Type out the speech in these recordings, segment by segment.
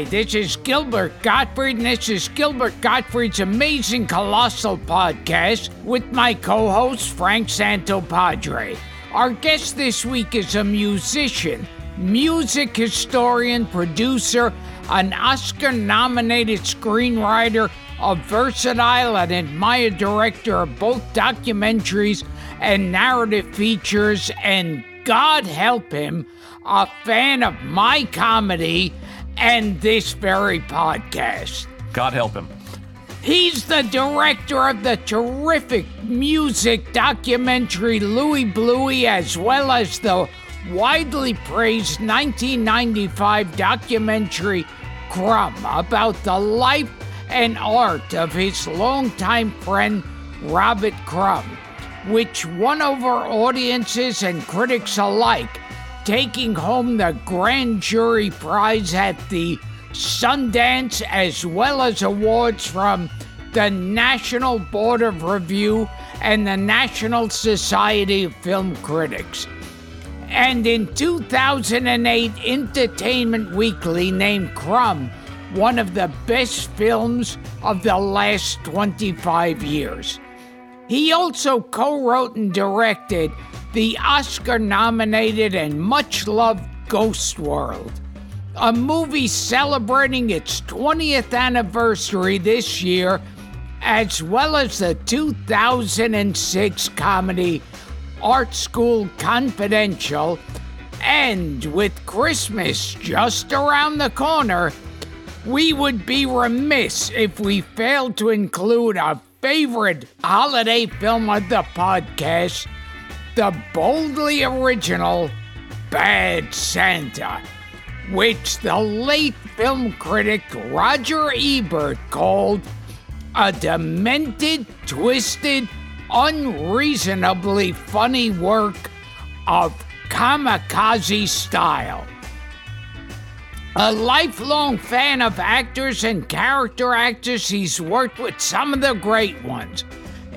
Hi, this is Gilbert Gottfried, and this is Gilbert Gottfried's Amazing Colossal Podcast with my co host, Frank Santopadre. Our guest this week is a musician, music historian, producer, an Oscar nominated screenwriter, a versatile and admired director of both documentaries and narrative features, and God help him, a fan of my comedy and this very podcast. God help him. He's the director of the terrific music documentary Louie Bluie, as well as the widely praised 1995 documentary Crumb about the life and art of his longtime friend Robert Crumb, which won over audiences and critics alike taking home the grand jury prize at the Sundance, as well as awards from the National Board of Review and the National Society of Film Critics. And in 2008, Entertainment Weekly named Crumb one of the best films of the last 25 years. He also co wrote and directed the Oscar nominated and much loved Ghost World, a movie celebrating its 20th anniversary this year, as well as the 2006 comedy Art School Confidential. And with Christmas just around the corner, we would be remiss if we failed to include a favorite holiday film of the podcast the boldly original Bad Santa, which the late film critic Roger Ebert called a demented, twisted, unreasonably funny work of kamikaze style. A lifelong fan of actors and character actors, he's worked with some of the great ones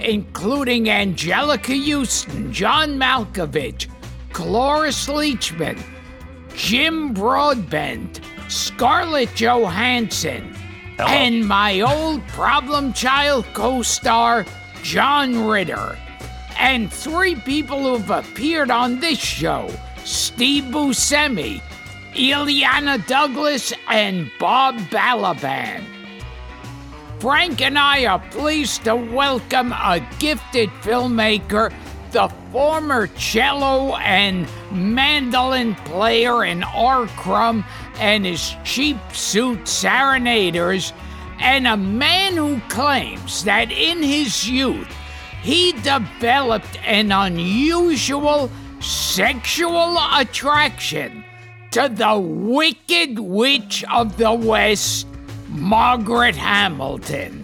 including Anjelica Huston, John Malkovich, Cloris Leachman, Jim Broadbent, Scarlett Johansson, Hello. and my old problem child co star, John Ritter. And three people who've appeared on this show Steve Buscemi, Illeana Douglas, and Bob Balaban. Frank and I are pleased to welcome a gifted filmmaker, the former cello and mandolin player in R. Crumb and his cheap suit serenaders, and a man who claims that in his youth he developed an unusual sexual attraction to the Wicked Witch of the West, Margaret Hamilton,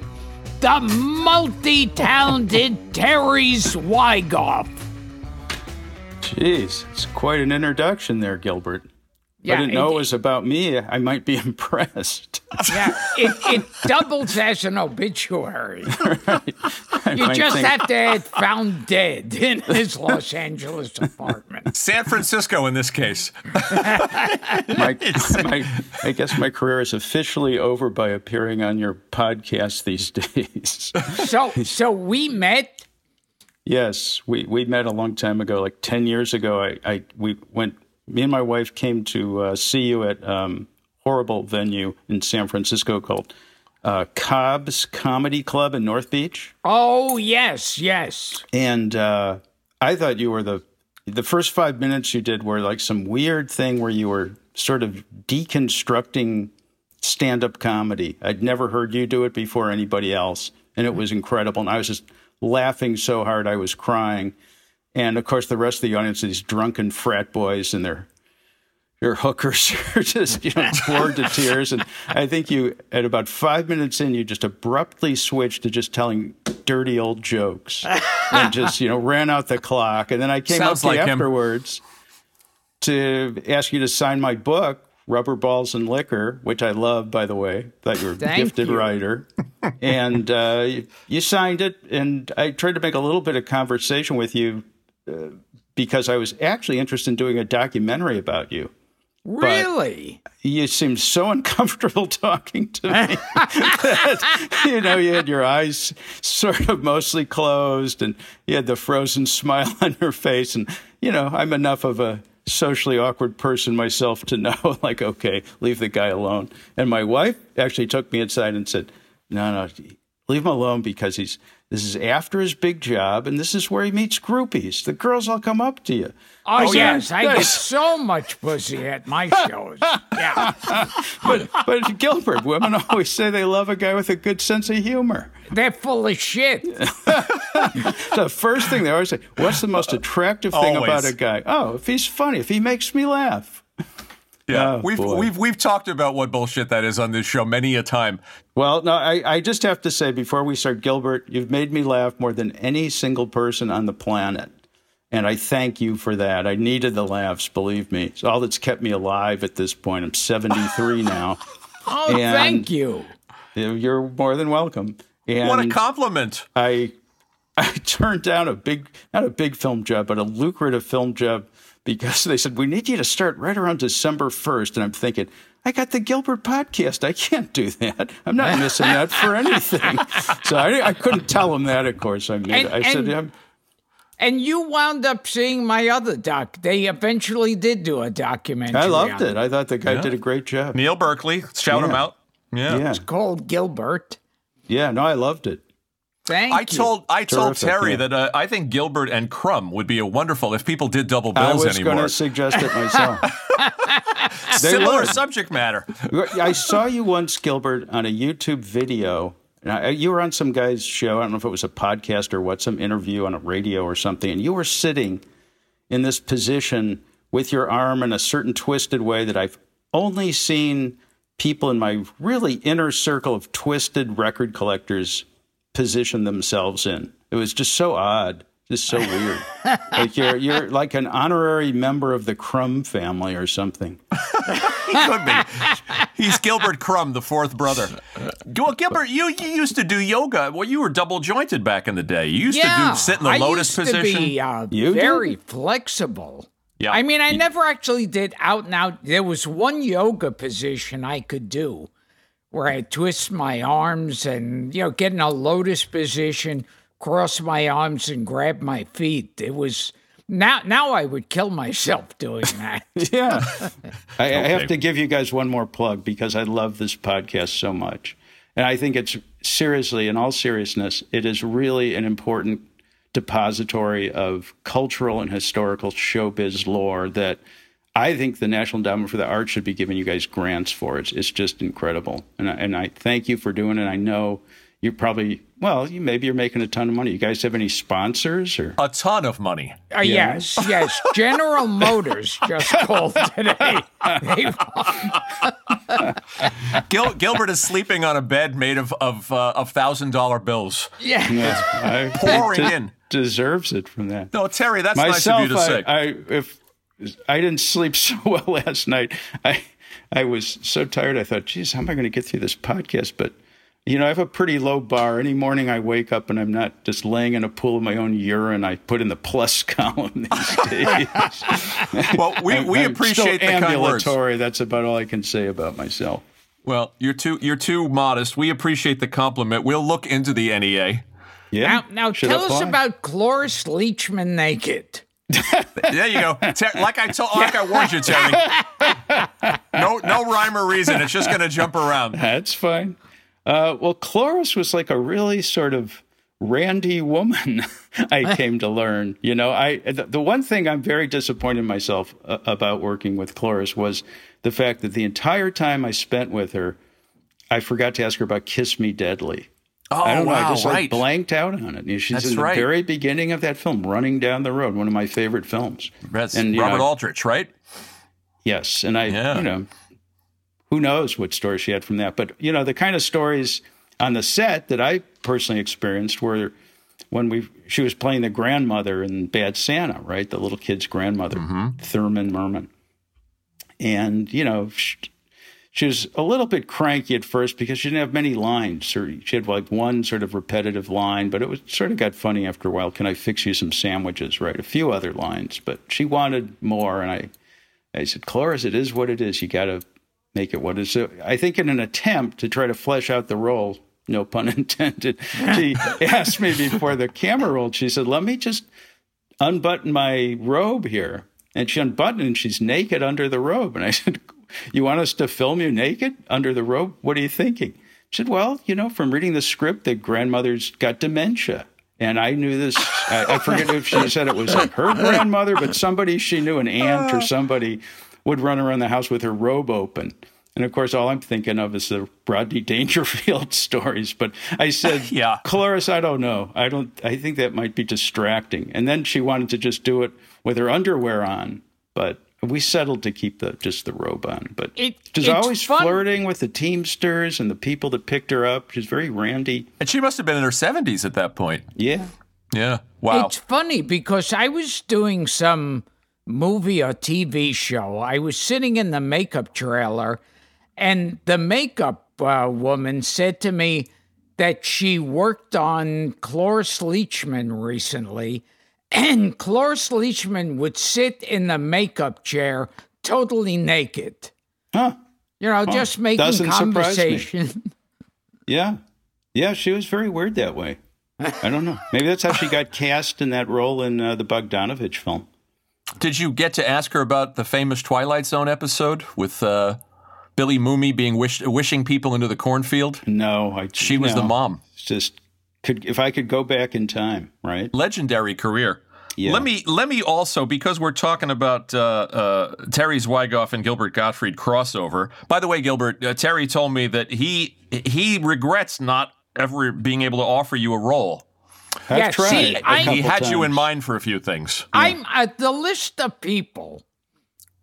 the multi talented Terry Zwigoff. Jeez, it's quite an introduction there, Gilbert. Yeah, I didn't know it- it was about me. I might be impressed. Yeah, it, it doubles as an obituary. I You just think- have to add found dead in his Los Angeles apartment. San Francisco in this case. my, my, I guess my career is officially over by appearing on your podcast these days. So, so we met. yes, we, we met a long time ago, like 10 years ago. I, I we went, me and my wife came to uh, see you at um, horrible venue in San Francisco called uh, Cobb's Comedy Club in North Beach. Oh yes, yes. And uh, I thought you were the the first five minutes you did were like some weird thing where you were sort of deconstructing stand up comedy. I'd never heard you do it before anybody else, and it was incredible. And I was just laughing so hard I was crying. And of course, the rest of the audience, these drunken frat boys and their your hookers are just you know bored to tears. And I think you, at about five minutes in, you just abruptly switched to just telling dirty old jokes and just you know ran out the clock. And then I came Sounds up to you like him. afterwards to ask you to sign my book. Rubber Balls and Liquor, which I love, by the way. Thought you were a gifted you. writer. and uh, you- you signed it, and I tried to make a little bit of conversation with you uh, because I was actually interested in doing a documentary about you. Really? You seemed so uncomfortable talking to me. that, you know, you had your eyes sort of mostly closed and you had the frozen smile on your face. And, you know, I'm enough of a socially awkward person myself to know, like, okay, leave the guy alone. And my wife actually took me inside and said, no, no, leave him alone because he's, this is after his big job and this is where he meets groupies. The girls all come up to you. Oh, said, yes, I get so much pussy at my shows. Yeah, but, but Gilbert, women always say they love a guy with a good sense of humor. they're full of shit. The first thing they always say, "What's the most attractive thing about a guy?" Oh, if he's funny, if he makes me laugh. Yeah, Oh, we've boy. we've we've talked about what bullshit that is on this show many a time. Well, no, I, I just have to say before we start, Gilbert, you've made me laugh more than any single person on the planet. And I thank you for that. I needed the laughs, believe me. It's all that's kept me alive at this point. I'm 73 now. Oh, And- thank you. You're more than welcome. And What a compliment! I I turned down a big not a big film job, but a lucrative film job because they said we need you to start right around December first, and I'm thinking. I got the Gilbert podcast. I can't do that. I'm not missing that for anything. So I, I couldn't tell them that. Of course, I mean, And- it. I said, and- I'm, And you wound up seeing my other doc. They eventually did do a documentary. I loved on it. I thought the guy did a great job. Neil Berkeley, shout him out. Yeah. Yeah, called Gilbert. yeah. No, I loved it. Thank I you. told I told Terrific, Terry yeah. that uh, I think Gilbert and Crumb would be a wonderful if people did double bills anymore. I bills was going anymore. to suggest it myself. they Similar would. subject matter. I saw you once, Gilbert, on a YouTube video. I, you were on some guy's show. I don't know if it was a podcast or what, some interview on a radio or something. And you were sitting in this position with your arm in a certain twisted way that I've only seen people in my really inner circle of twisted record collectors position themselves in. It was just so odd, just so weird. like you're you're like an honorary member of the Crumb family or something. He could be. He's Gilbert Crumb, the fourth brother. Well, Gilbert, you, you used to do yoga. Well, you were double jointed back in the day. You used yeah, to do sit in the I lotus used position. To be, uh, You did? very flexible. Yeah. I mean, I never actually did out and out. There was one yoga position I could do where I twist my arms and, you know, get in a lotus position, cross my arms and grab my feet. It was now now I would kill myself doing that. Yeah. I, I have to give you guys one more plug because I love this podcast so much. And I think it's seriously, in all seriousness, it is really an important depository of cultural and historical showbiz lore that I think the National Endowment for the Arts should be giving you guys grants for. It's, it's just incredible. And I, and I thank you for doing it. I know you probably, well, you, maybe you're making a ton of money. You guys have any sponsors or? a ton of money. Uh, Yes, yes. General Motors just called today. Gil, Gilbert is sleeping on a bed made of of uh, of thousand dollar bills. yeah. I, Pouring it in. Deserves it from that. No, Terry, that's myself, nice of you to say. I, I if I didn't sleep so well last night, I I was so tired. I thought, geez, how am I going to get through this podcast? But you know, I have a pretty low bar. Any morning I wake up and I'm not just laying in a pool of my own urine. I put in the plus column these days. well, we, I'm- we I'm appreciate the kind words. ambulatory. That's about all I can say about myself. Well, you're too you're too modest. We appreciate the compliment. We'll look into the NEA. Yeah. Now, now Should tell us about Cloris Leachman naked. There you go. Like I told, like I warned you, Terry. No, no rhyme or reason. It's just going to jump around. That's fine. Uh, well, Cloris was like a really sort of randy woman I came to learn. You know, I the, the one thing I'm very disappointed in myself uh, about working with Cloris was the fact that the entire time I spent with her, I forgot to ask her about "Kiss Me Deadly." Oh, I don't know. I just right. like blanked out on it. You know, she's That's in the right. very beginning of that film, running down the road. One of my favorite films. That's And, Robert know, Aldrich, right? Yes, and I, Yeah. you know, who knows what stories she had from that? But you know, the kind of stories on the set that I personally experienced were when we she was playing the grandmother in Bad Santa, right? The little kid's grandmother, mm-hmm. Thurman Merman, and you know. She, she was a little bit cranky at first because she didn't have many lines. She had like one sort of repetitive line, but it was sort of got funny after a while. Can I fix you some sandwiches? Right, a few other lines, but she wanted more, and I I said, Cloris, it is what it is. You got to make it what it is. So I think in an attempt to try to flesh out the role, no pun intended, she asked me before the camera rolled, she said, let me just unbutton my robe here. And she unbuttoned and she's naked under the robe. And I said, you want us to film you naked under the robe? What are you thinking? She said, well, you know, from reading the script, that grandmother's got dementia. And I knew this. I, I forget if she said it was like her grandmother, but somebody she knew, an aunt or somebody, would run around the house with her robe open. And of course, all I'm thinking of is the Rodney Dangerfield stories. But I said, Yeah. Cloris, I don't know. I don't. I think that might be distracting. And then she wanted to just do it with her underwear on, but we settled to keep the just the robe on. But It- she's it's always fun- flirting with the Teamsters and the people that picked her up. She's very randy. And she must have been in her 70s at that point. Yeah. Yeah. Wow. It's funny because I was doing some movie or TV show. I was sitting in the makeup trailer, and the makeup uh, woman said to me that she worked on Cloris Leachman recently, and Cloris Leachman would sit in the makeup chair totally naked. Huh. You know, just making doesn't surprise me. conversation. Yeah. Yeah, she was very weird that way. I don't know. Maybe that's how she got cast in that role in uh, the Bogdanovich film. Did you get to ask her about the famous Twilight Zone episode with uh, Billy Mumy being wish- wishing people into the cornfield? No, I. She was the mom. It's just could if I could go back in time, right? Legendary career. Yeah. Let me let me also because we're talking about uh, uh, Terry Zwigoff and Gilbert Gottfried crossover. By the way, Gilbert, uh, Terry told me that he he regrets not ever being able to offer you a role. I've Yeah, tried. see, a I- he had you in mind for a few things. I'm at the list of people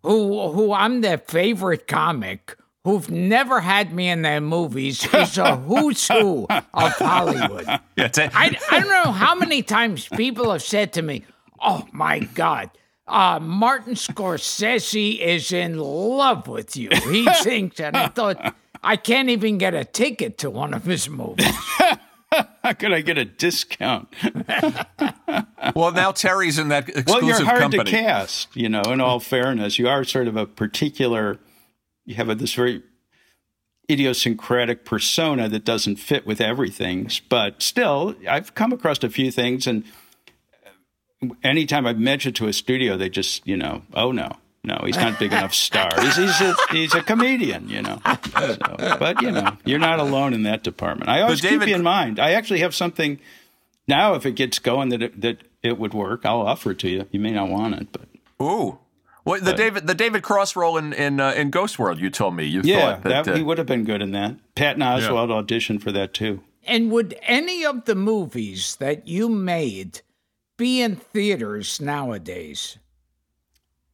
who who I'm their favorite comic who've never had me in their movies is a who's who of Hollywood. Yeah, ta- I, I don't know how many times people have said to me, "Oh my God." Uh, Martin Scorsese is in love with you. He thinks, and I thought, I can't even get a ticket to one of his movies. How could I get a discount? well, now Terry's in that exclusive company. Well, you're hard company. to cast. You know, in all fairness, you are sort of a particular. You have a, this very idiosyncratic persona that doesn't fit with everything. But still, I've come across a few things, and anytime I've mentioned to a studio, they just, you know, oh no, no, he's not a big enough star. He's he's a, he's a comedian, you know. So, but you know, you're not alone in that department. I always keep you in mind. I actually have something now. If it gets going, that it, that it would work, I'll offer it to you. You may not want it, but Ooh. Well, the David the David Cross role in in, uh, in Ghost World, you told me you yeah, thought that, that, uh, he would have been good in that. Patton Oswalt auditioned for that too. And would any of the movies that you made be in theaters nowadays?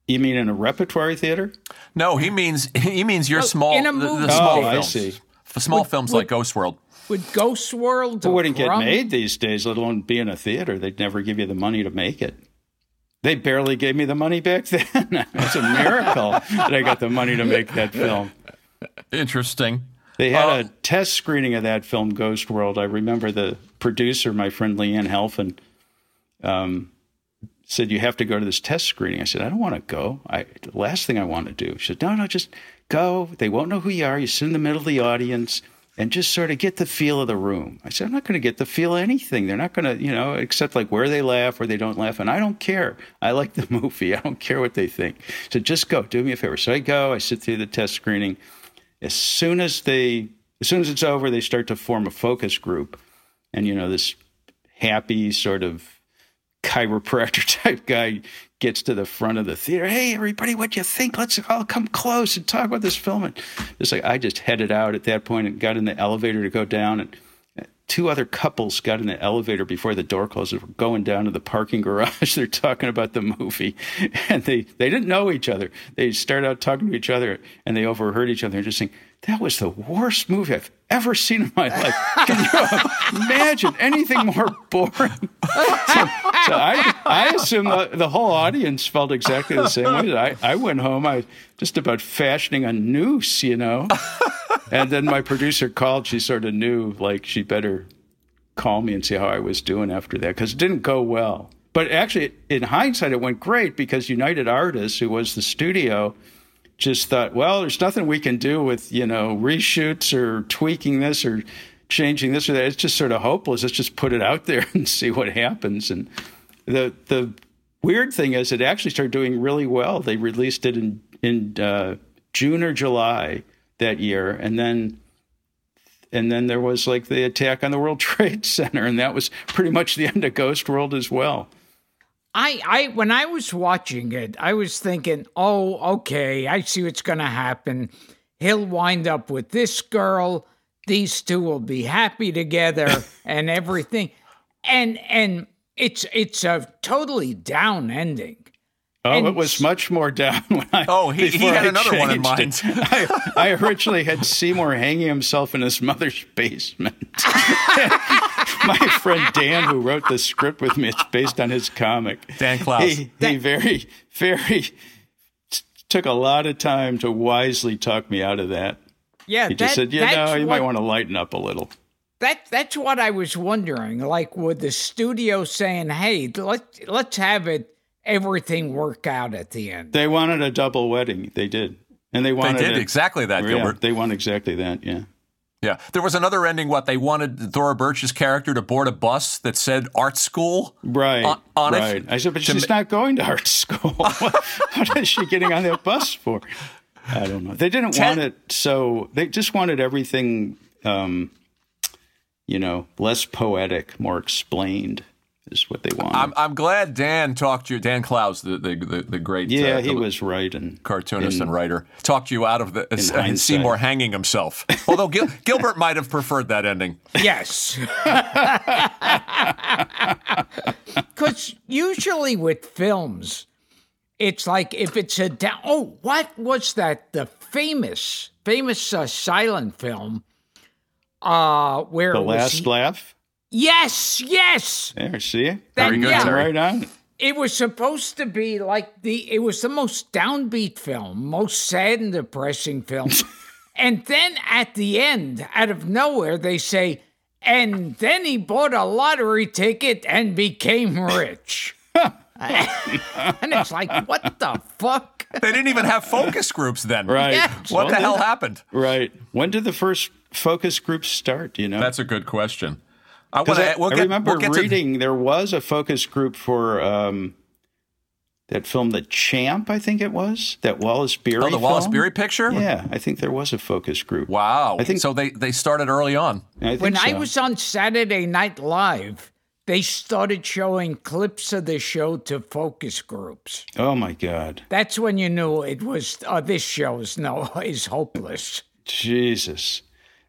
You mean in a repertory theater? no, he means he means your small in a the, the small Oh, I films. see. For small films like Ghost World. Would Ghost World? It wouldn't get made these days, let alone be in a theater. They'd never give you the money to make it. They barely gave me the money back then. it's a miracle that I got the money to make that film. Interesting. They had Oh. a test screening of that film, Ghost World. I remember the producer, my friend Lianne Halfon, um, said, You have to go to this test screening. I said, I don't want to go. I, the last thing I want to do. She said, No, no, just go. They won't know who you are. You sit in the middle of the audience and just sort of get the feel of the room. I said, I'm not going to get the feel of anything. They're not going to, you know, except like where they laugh, where they don't laugh. And I don't care. I like the movie. I don't care what they think. So just go. Do me a favor. So I go. I sit through the test screening as soon as they as soon as it's over they start to form a focus group and you know this happy sort of chiropractor type guy gets to the front of the theater. Hey, everybody, what you think? Let's all come close and talk about this film. And it's like I just headed out at that point and got in the elevator to go down. And uh, two other couples got in the elevator before the door closed. We're going down to the parking garage. They're talking about the movie, and they they didn't know each other. They start out talking to each other, and they overheard each other and just saying, "That was the worst movie I've ever seen in my life." Can you imagine anything more boring? so, so I I assume the, the whole audience felt exactly the same way. I I went home. I just about fashioning a noose, you know and then my producer called. She sort of knew like she better call me and see how I was doing after that because it didn't go well. But actually, in hindsight, it went great because United Artists, who was the studio, just thought, well, there's nothing we can do with you know reshoots or tweaking this or changing this or that. It's just sort of hopeless. Let's just put it out there and see what happens. And the the weird thing is, it actually started doing really well. They released it in in uh, June or July that year, and then and then there was like the attack on the World Trade Center, and that was pretty much the end of Ghost World as well. I, I when I was watching it, I was thinking, oh, okay, I see what's gonna happen. He'll wind up with this girl. These two will be happy together and everything. And and it's it's a totally down ending. Oh, And it was much more down when I. Oh, he- he before had I another one in mind. I, I originally had Seymour hanging himself in his mother's basement. My friend Dan, who wrote the script with me, it's based on his comic. Dan Clowes. He, he very, very t- took a lot of time to wisely talk me out of that. Yeah, He just said, "You know, that's you might want to lighten up a little." That that's what I was wondering. Like, with the studio saying, "Hey, let let's have it everything work out at the end." They wanted a double wedding. They did, and they wanted They did it- exactly that, Yeah, Gilbert. they want exactly that. Yeah. Yeah. There was another ending. What they wanted Thora Birch's character to board a bus that said art school. Right. on- on it right. I said, but she's ma- not going to art school. what, what is she getting on that bus for? I don't know. They didn't Ten- want it so they just wanted everything um, you know, less poetic, more explained is what they want. I'm, I'm glad Dan talked to you. Dan Clowes, the the the, the great yeah, uh, he was right and cartoonist in- and writer, talked you out of the uh, hindsight. Seymour hanging himself. Although Gil, Gilbert might have preferred that ending. Yes. Because usually with films, it's like if it's a down. Oh, what was that? The famous, famous uh, silent film. Uh, where The it was- Last Laugh. Yes, yes. There, see? That- Very good, yeah, Terry. Right on. It was supposed to be like the. It was the most downbeat film, most sad and depressing film. and then at the end, out of nowhere, they say, and then he bought a lottery ticket and became rich. and it's like, what the fuck? They didn't even have focus groups then. Right. Yes. What the Well, hell happened? Right. When did the first focus groups start? You know? That's a good question. I want 'Cause I, to. We'll I get, remember we'll get to- reading there was a focus group for um, that film, The Champ, I think it was that Wallace Beery. oh, the Wallace. Beery picture. Yeah, I think there was a focus group. Wow. I think- so. They they started early on. I think When I was on Saturday Night Live, they started showing clips of the show to focus groups. oh my God, That's when you knew it was. Uh, this show is no is hopeless. Jesus!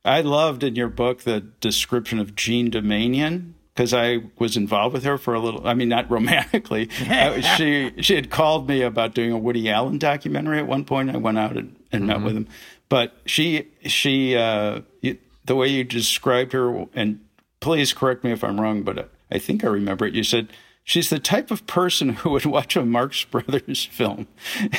I loved in your book the description of Jean Doumanian because I was involved with her for a little. I mean, not romantically. Uh, she she had called me about doing a Woody Allen documentary at one point. I went out and, and met with him, but she she uh, you, the way you described her, and please correct me if I'm wrong, but I think I remember it. You said. She's the type of person who would watch a Marx Brothers film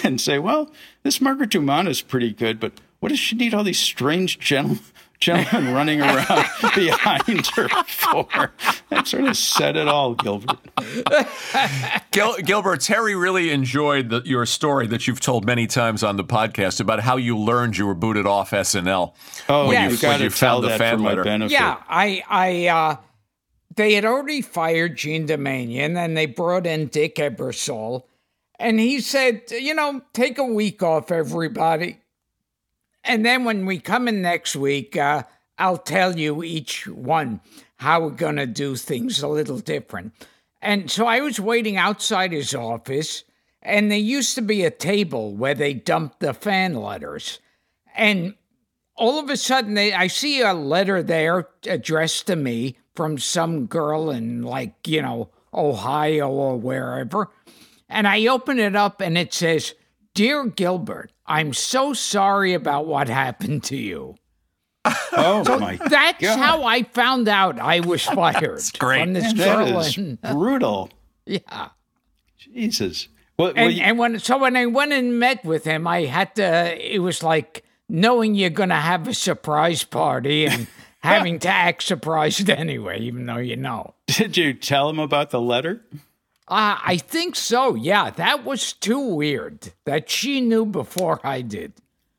and say, "Well, this Margaret Dumont is pretty good, but what does she need all these strange gentlemen, gentlemen running around behind her for?" That sort of said it all, Gilbert. Gil, Gilbert, Terry really enjoyed the, your story that you've told many times on the podcast about how you learned you were booted off SNL. Oh, Yeah, you you got to tell the that fan for my letter. benefit. Yeah, I, I, uh, they had already fired Jean Doumanian, and they brought in Dick Ebersol, and he said, you know, take a week off, everybody, and then when we come in next week, uh, I'll tell you each one. how we're going to do things a little different. And so I was waiting outside his office, and there used to be a table where they dumped the fan letters. And all of a sudden, they, I see a letter there addressed to me from some girl in, like, you know, Ohio or wherever. And I open it up, and it says, Dear Gilbert, I'm so sorry about what happened to you. Oh my! That's God. how I found out I was fired. that's great. From this That girl. is and- brutal. yeah. Jesus. Well, well, And, you- and when so when I went and met with him, I had to. It was like knowing you're going to have a surprise party and having to act surprised anyway, even though you know. did you tell him about the letter? Uh, I think so. Yeah, that was too weird. That she knew before I did.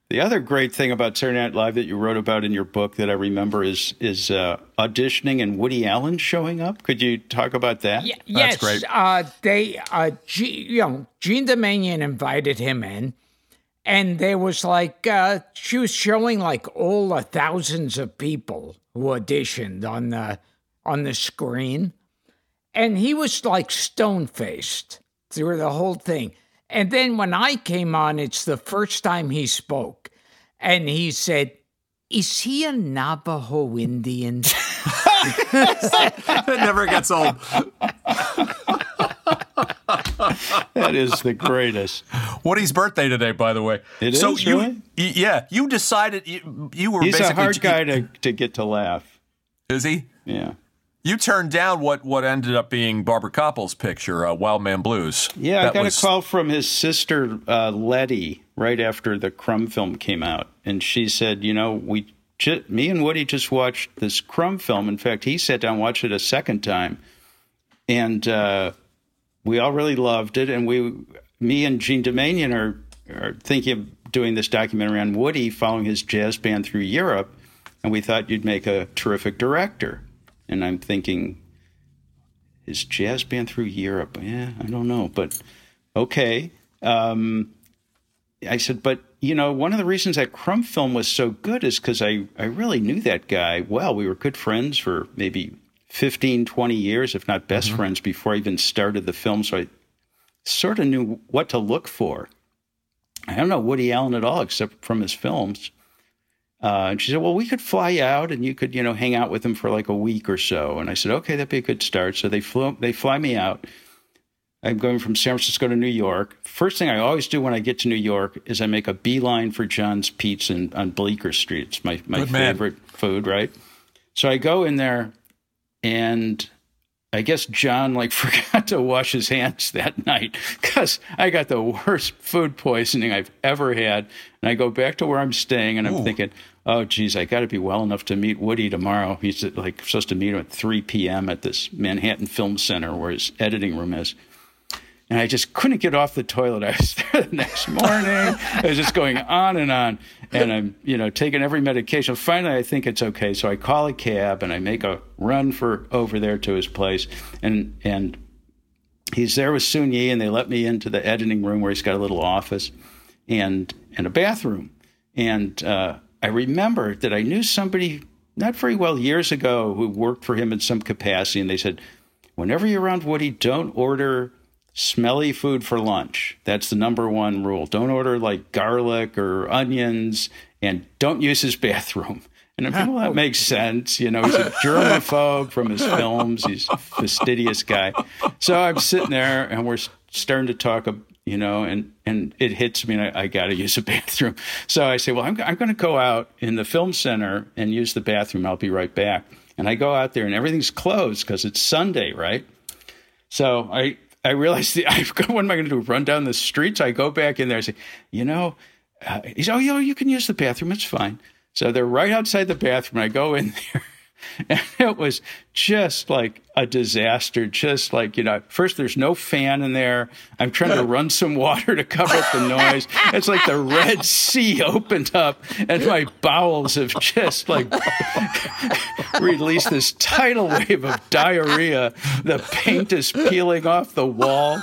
The other great thing about Saturday Night Live that you wrote about in your book that I remember is is uh, auditioning and Woody Allen showing up. Could you talk about that? Yeah, That's yes, great. Uh, they, uh, G, you know, Jean Doumanian invited him in, and there was like uh, she was showing like all the thousands of people who auditioned on the on the screen, and he was like stone faced through the whole thing. And then when I came on, it's the first time he spoke, and he said. Is he a Navajo Indian? It never gets old. That is the greatest. Woody's birthday today, by the way. It so is, you, really? yeah, you decided you, you were He's basically a hard guy to, to get to laugh. Is he? Yeah. You turned down what what ended up being Barbara Kopple's picture, uh, Wild Man Blues. Yeah, I got was- a call from his sister uh, Letty right after the Crumb film came out, and she said, "You know, we, me and Woody just watched this Crumb film. In fact, he sat down and watched it a second time, and uh, we all really loved it. And we, me and Jean Doumanian are are thinking of doing this documentary on Woody following his jazz band through Europe, and we thought you'd make a terrific director. And I'm thinking." his jazz band through Europe. Yeah, I don't know, but okay. Um, I said, but you know, one of the reasons that Crumb film was so good is because I, I really knew that guy well. We were good friends for maybe 15, 20 years, if not best friends, before I even started the film. So I sort of knew what to look for. I don't know Woody Allen at all, except from his films. Uh, and she said, "Well, we could fly out, and you could, you know, hang out with him for like a week or so." And I said, "Okay, that'd be a good start." So they flew, they fly me out. I'm going from San Francisco to New York. First thing I always do when I get to New York is I make a beeline for John's Pizza in, on Bleecker Street. It's my my favorite food, right? So I go in there, and I guess John like forgot to wash his hands that night because I got the worst food poisoning I've ever had. And I go back to where I'm staying, and I'm thinking, oh, geez, I got to be well enough to meet Woody tomorrow. He's like supposed to meet him at 3 p.m. at this Manhattan Film Center where his editing room is. And I just couldn't get off the toilet. I was there the next morning. I was just going on and on. And I'm, you know, taking every medication. Finally, I think it's okay. So I call a cab and I make a run for over there to his place. And and he's there with Soon-Yi, and they let me into the editing room where he's got a little office and and a bathroom. And uh, I remember that I knew somebody not very well years ago who worked for him in some capacity, and they said, whenever you're around Woody, don't order smelly food for lunch. That's the number one rule. Don't order like garlic or onions, and don't use his bathroom. And I'm well, that makes sense. You know, he's a germaphobe from his films. He's a fastidious guy. So I'm sitting there, and we're starting to talk, you know, and and it hits me, and I, I got to use a bathroom. So I say, well, I'm I'm going to go out in the film center and use the bathroom. I'll be right back. And I go out there, and everything's closed because it's Sunday, right? So I I realized the, I've got, what am I going to do? Run down the streets? I go back in there. I say, you know, uh, he's oh, yo, you can use the bathroom. It's fine. So they're right outside the bathroom. I go in there. And it was just like a disaster. Just like, you know, first there's no fan in there. I'm trying to run some water to cover up the noise. It's like the Red Sea opened up and my bowels have just like released this tidal wave of diarrhea. The paint is peeling off the wall.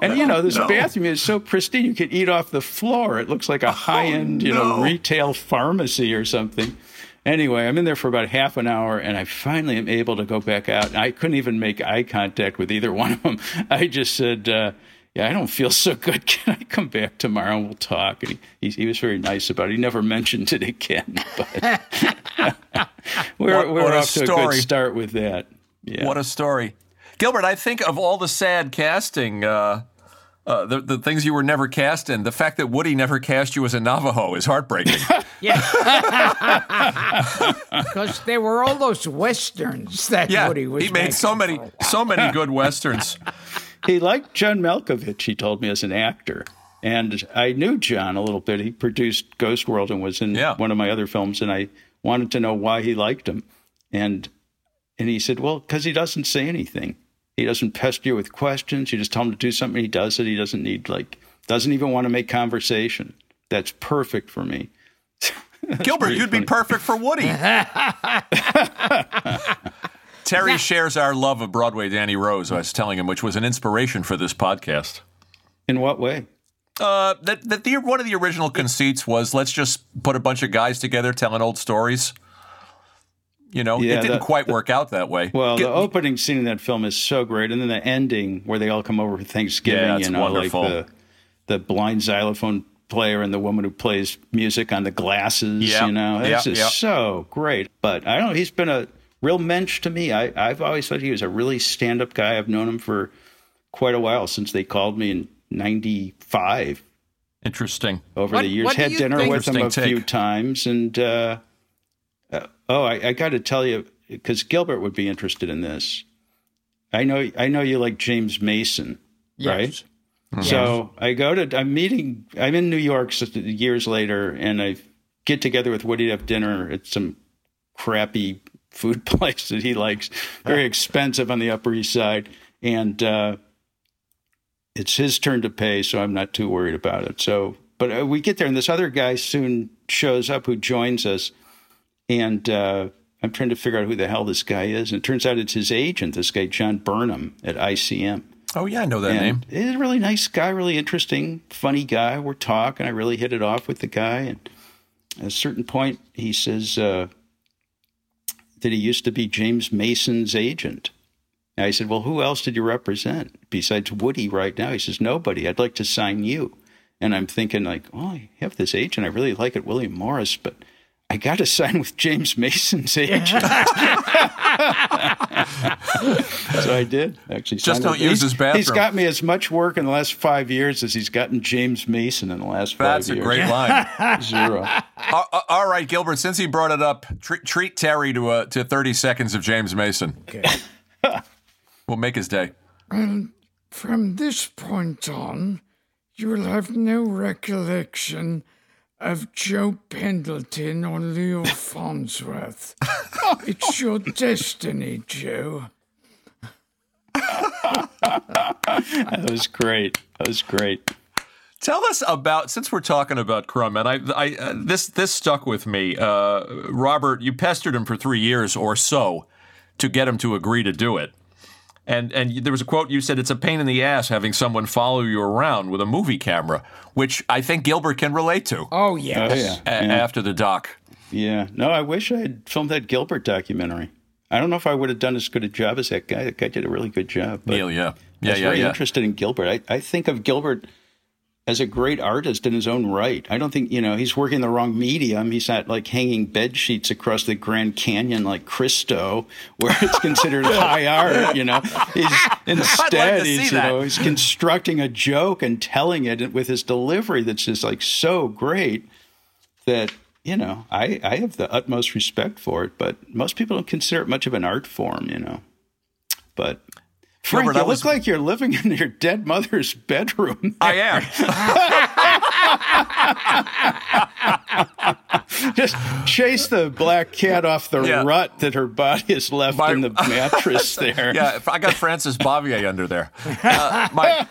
And, you know, this bathroom is so pristine, you can eat off the floor. It looks like a high end, you know, oh, retail pharmacy or something. Anyway, I'm in there for about half an hour, and I finally am able to go back out. I couldn't even make eye contact with either one of them. I just said, uh, "Yeah, I don't feel so good. Can I come back tomorrow and we'll talk?" And he, he, he was very nice about it. He never mentioned it again, but we're, What- we're what off to a good start with that. Yeah. What a story. Gilbert, I think of all the sad casting, uh, uh, the, the things you were never cast in, the fact that Woody never cast you as a Navajo is heartbreaking. Yeah, because there were all those westerns that yeah, Woody was he made so many, for a while. so many good westerns. he liked John Malkovich, he told me, as an actor. And I knew John a little bit. He produced Ghost World and was in Yeah. one of my other films, and I wanted to know why he liked him. And and he said, Well, because he doesn't say anything. He doesn't pester you with questions. You just tell him to do something, he does it. He doesn't need like doesn't even want to make conversation. That's perfect for me. Gilbert, you'd be perfect for Woody. Terry shares our love of Broadway Danny Rose, I was telling him, which was an inspiration for this podcast. In what way? Uh, that that the one of the original conceits was let's just put a bunch of guys together telling old stories. You know, Yeah, it didn't that- quite work out that way. Well, Gi- the opening scene in that film is so great, and then the ending where they all come over for Thanksgiving. Yeah, it's you know, wonderful. like the the blind xylophone player and the woman who plays music on the glasses. Yeah, you know, it's yeah, just yeah. so great. But I don't know. He's been a real mensch to me. I, I've always thought he was a really stand up guy. I've known him for quite a while since they called me in '95 Interesting. over What- the years. Had dinner with him a Interesting few times, and uh, oh, I, I got to tell you, because Gilbert would be interested in this. I know, I know you like James Mason, right? So I go to, I'm meeting, I'm in New York years later, and I get together with Woody to have dinner at some crappy food place that he likes, very expensive on the Upper East Side, and. uh it's his turn to pay, so I'm not too worried about it. So, but uh, we get there, and this other guy soon shows up who joins us, and uh, I'm trying to figure out who the hell this guy is, and it turns out it's his agent, this guy John Burnham at ICM. Oh yeah, I know that And name. He's a really nice guy, really interesting, funny guy. We're talking. I really hit it off with the guy, and at a certain point, he says uh, that he used to be James Mason's agent. And I said, Well, who else did you represent besides Woody right now? He says, Nobody. I'd like to sign you. And I'm thinking, like, oh, I have this agent. I really like it, William Morris, but I got to sign with James Mason's agent. so I did actually. Just don't with- use his bathroom. He's got me as much work in the last five years as he's gotten James Mason in the last five That's a great line. Zero. Uh, all right, Gilbert. Since he brought it up, treat, treat Terry to uh, to 30 seconds of James Mason. Okay. We'll make his day. And From this point on, you will have no recollection of Joe Pendleton or Leo Farnsworth. it's your destiny, Joe. That was great. That was great. Tell us about since we're talking about Crumb, and I, I uh, this this stuck with me. Uh, Robert, you pestered him for three years or so to get him to agree to do it. And and there was a quote you said it's a pain in the ass having someone follow you around with a movie camera, which I think Gilbert can relate to Oh, Oh yes. yeah. a- after the doc. Yeah. No, I wish I had filmed that Gilbert documentary. I don't know if I would have done as good a job as that guy. That guy did a really good job. But Neil, yeah, I yeah, was yeah, very yeah. interested in Gilbert. I, I think of Gilbert as a great artist in his own right. I don't think, you know, he's working the wrong medium. He's not like hanging bed sheets across the Grand Canyon like Christo, where it's considered high art, you know. He's instead see he's you that. know, he's constructing a joke and telling it with his delivery that's just like so great that you know I, I have the utmost respect for it but most people don't consider it much of an art form you know but Frank, Gilbert, you I was- look like you're living in your dead mother's bedroom. I am. Just chase the black cat off the Yeah. rut that her body has left My- in the mattress there. yeah, I got Frances Bavier under there. Uh, my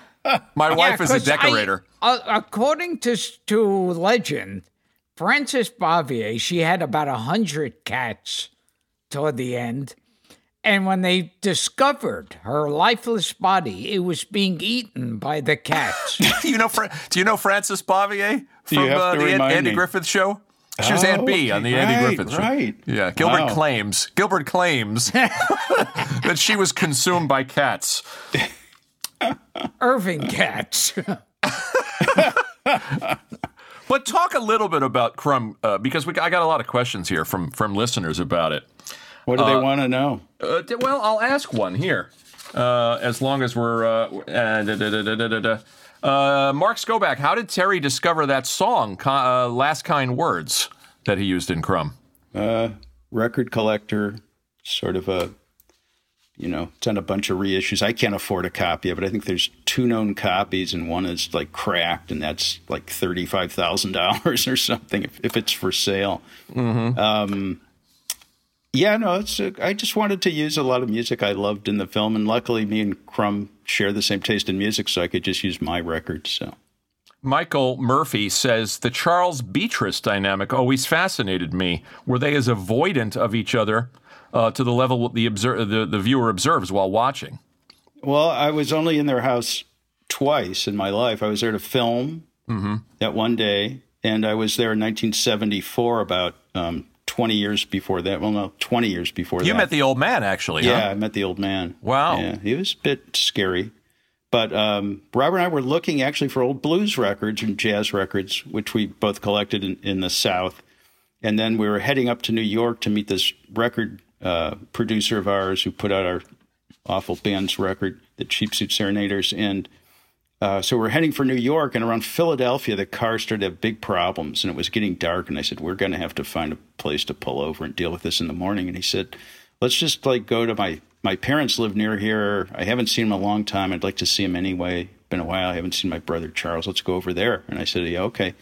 my wife is a 'cause I- decorator. uh, according to to legend, Frances Bavier, she had about a hundred cats toward the end, and when they discovered her lifeless body, it was being eaten by the cats. Do you know Fra- Do you know Frances Bavier from uh, the An- Andy. Griffith Show? She was Oh, Aunt Bee on the okay, Andy Griffith show. right. Yeah. Gilbert Wow. claims. Gilbert claims that she was consumed by cats. Irving Katz. But talk a little bit about Crumb uh, because we, I got a lot of questions here from from listeners about it. What do they want to know? Uh, well, I'll ask one here, uh, as long as we're. Uh, uh, da, da, da. Uh, Mark Skoback, how did Terry discover that song, uh, "Last Kind Words," that he used in Crumb? Record collector, sort of a, you know, it's on a bunch of reissues. I can't afford a copy of it. I think there's two known copies, and one is like cracked, and that's like thirty-five thousand dollars or something if, if it's for sale. Um, yeah, no, it's. A, I just wanted to use a lot of music I loved in the film, and luckily, me and Crumb share the same taste in music, so I could just use my records. So. Michael Murphy says the Charles Beatrice dynamic always fascinated me. Were they as avoidant of each other uh, to the level the, obser- the the viewer observes while watching? Well, I was only in their house twice in my life. I was there to film that one day, and I was there in 1974, about um, 20 years before that. Well, no, 20 years before You that. You met the old man, actually. yeah, Huh? I met the old man. Wow. Yeah, he was a bit scary. But um, Robert and I were looking actually for old blues records and jazz records, which we both collected in, in the South. And then we were heading up to New York to meet this record uh, producer of ours who put out our awful band's record, the Cheap Suit Serenaders. And uh, so we're heading for New York, and around Philadelphia, the car started to have big problems, and it was getting dark. And I said, "We're going to have to find a place to pull over and deal with this in the morning." And he said, "Let's just like go to my my parents live near here. I haven't seen them a long time. I'd like to see them anyway. Been a while. I haven't seen my brother Charles. Let's go over there." And I said, "Yeah, okay."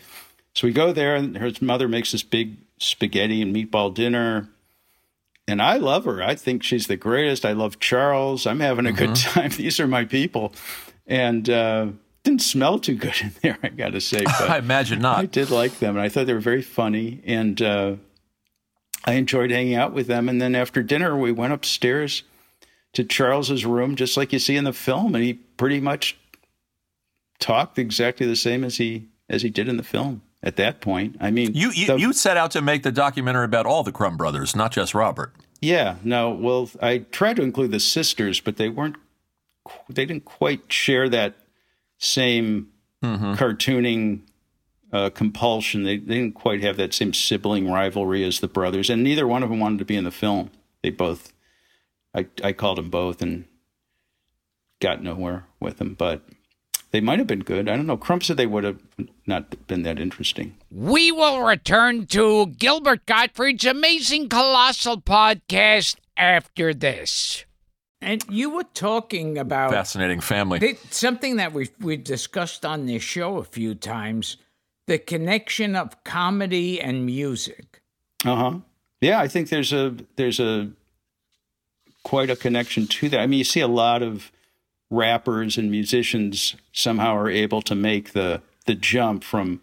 So we go there, and her mother makes this big spaghetti and meatball dinner. And I love her. I think she's the greatest. I love Charles. I'm having a good time. These are my people. And uh, didn't smell too good in there, I got to say. But I imagine not. I did like them, and I thought they were very funny. And uh, I enjoyed hanging out with them. And then after dinner, we went upstairs to Charles's room, just like you see in the film, and he pretty much talked exactly the same as he as he did in the film. At that point, I mean, You you, the- you set out to make the documentary about all the Crumb brothers, not just Robert. Yeah, no. Well, I tried to include the sisters, but they weren't. They didn't quite share that same cartooning uh, compulsion. They, they didn't quite have that same sibling rivalry as the brothers, and neither one of them wanted to be in the film. They both. I I called them both and got nowhere with them, but they might have been good. I don't know. Crumb said they would have not been that interesting. We will return to Gilbert Gottfried's amazing colossal podcast after this. And you were talking about Fascinating family. It- something that we we discussed on this show a few times: the connection of comedy and music. Uh huh. Yeah, I think there's a there's a quite a connection to that. I mean, you see a lot of rappers and musicians somehow are able to make the the jump from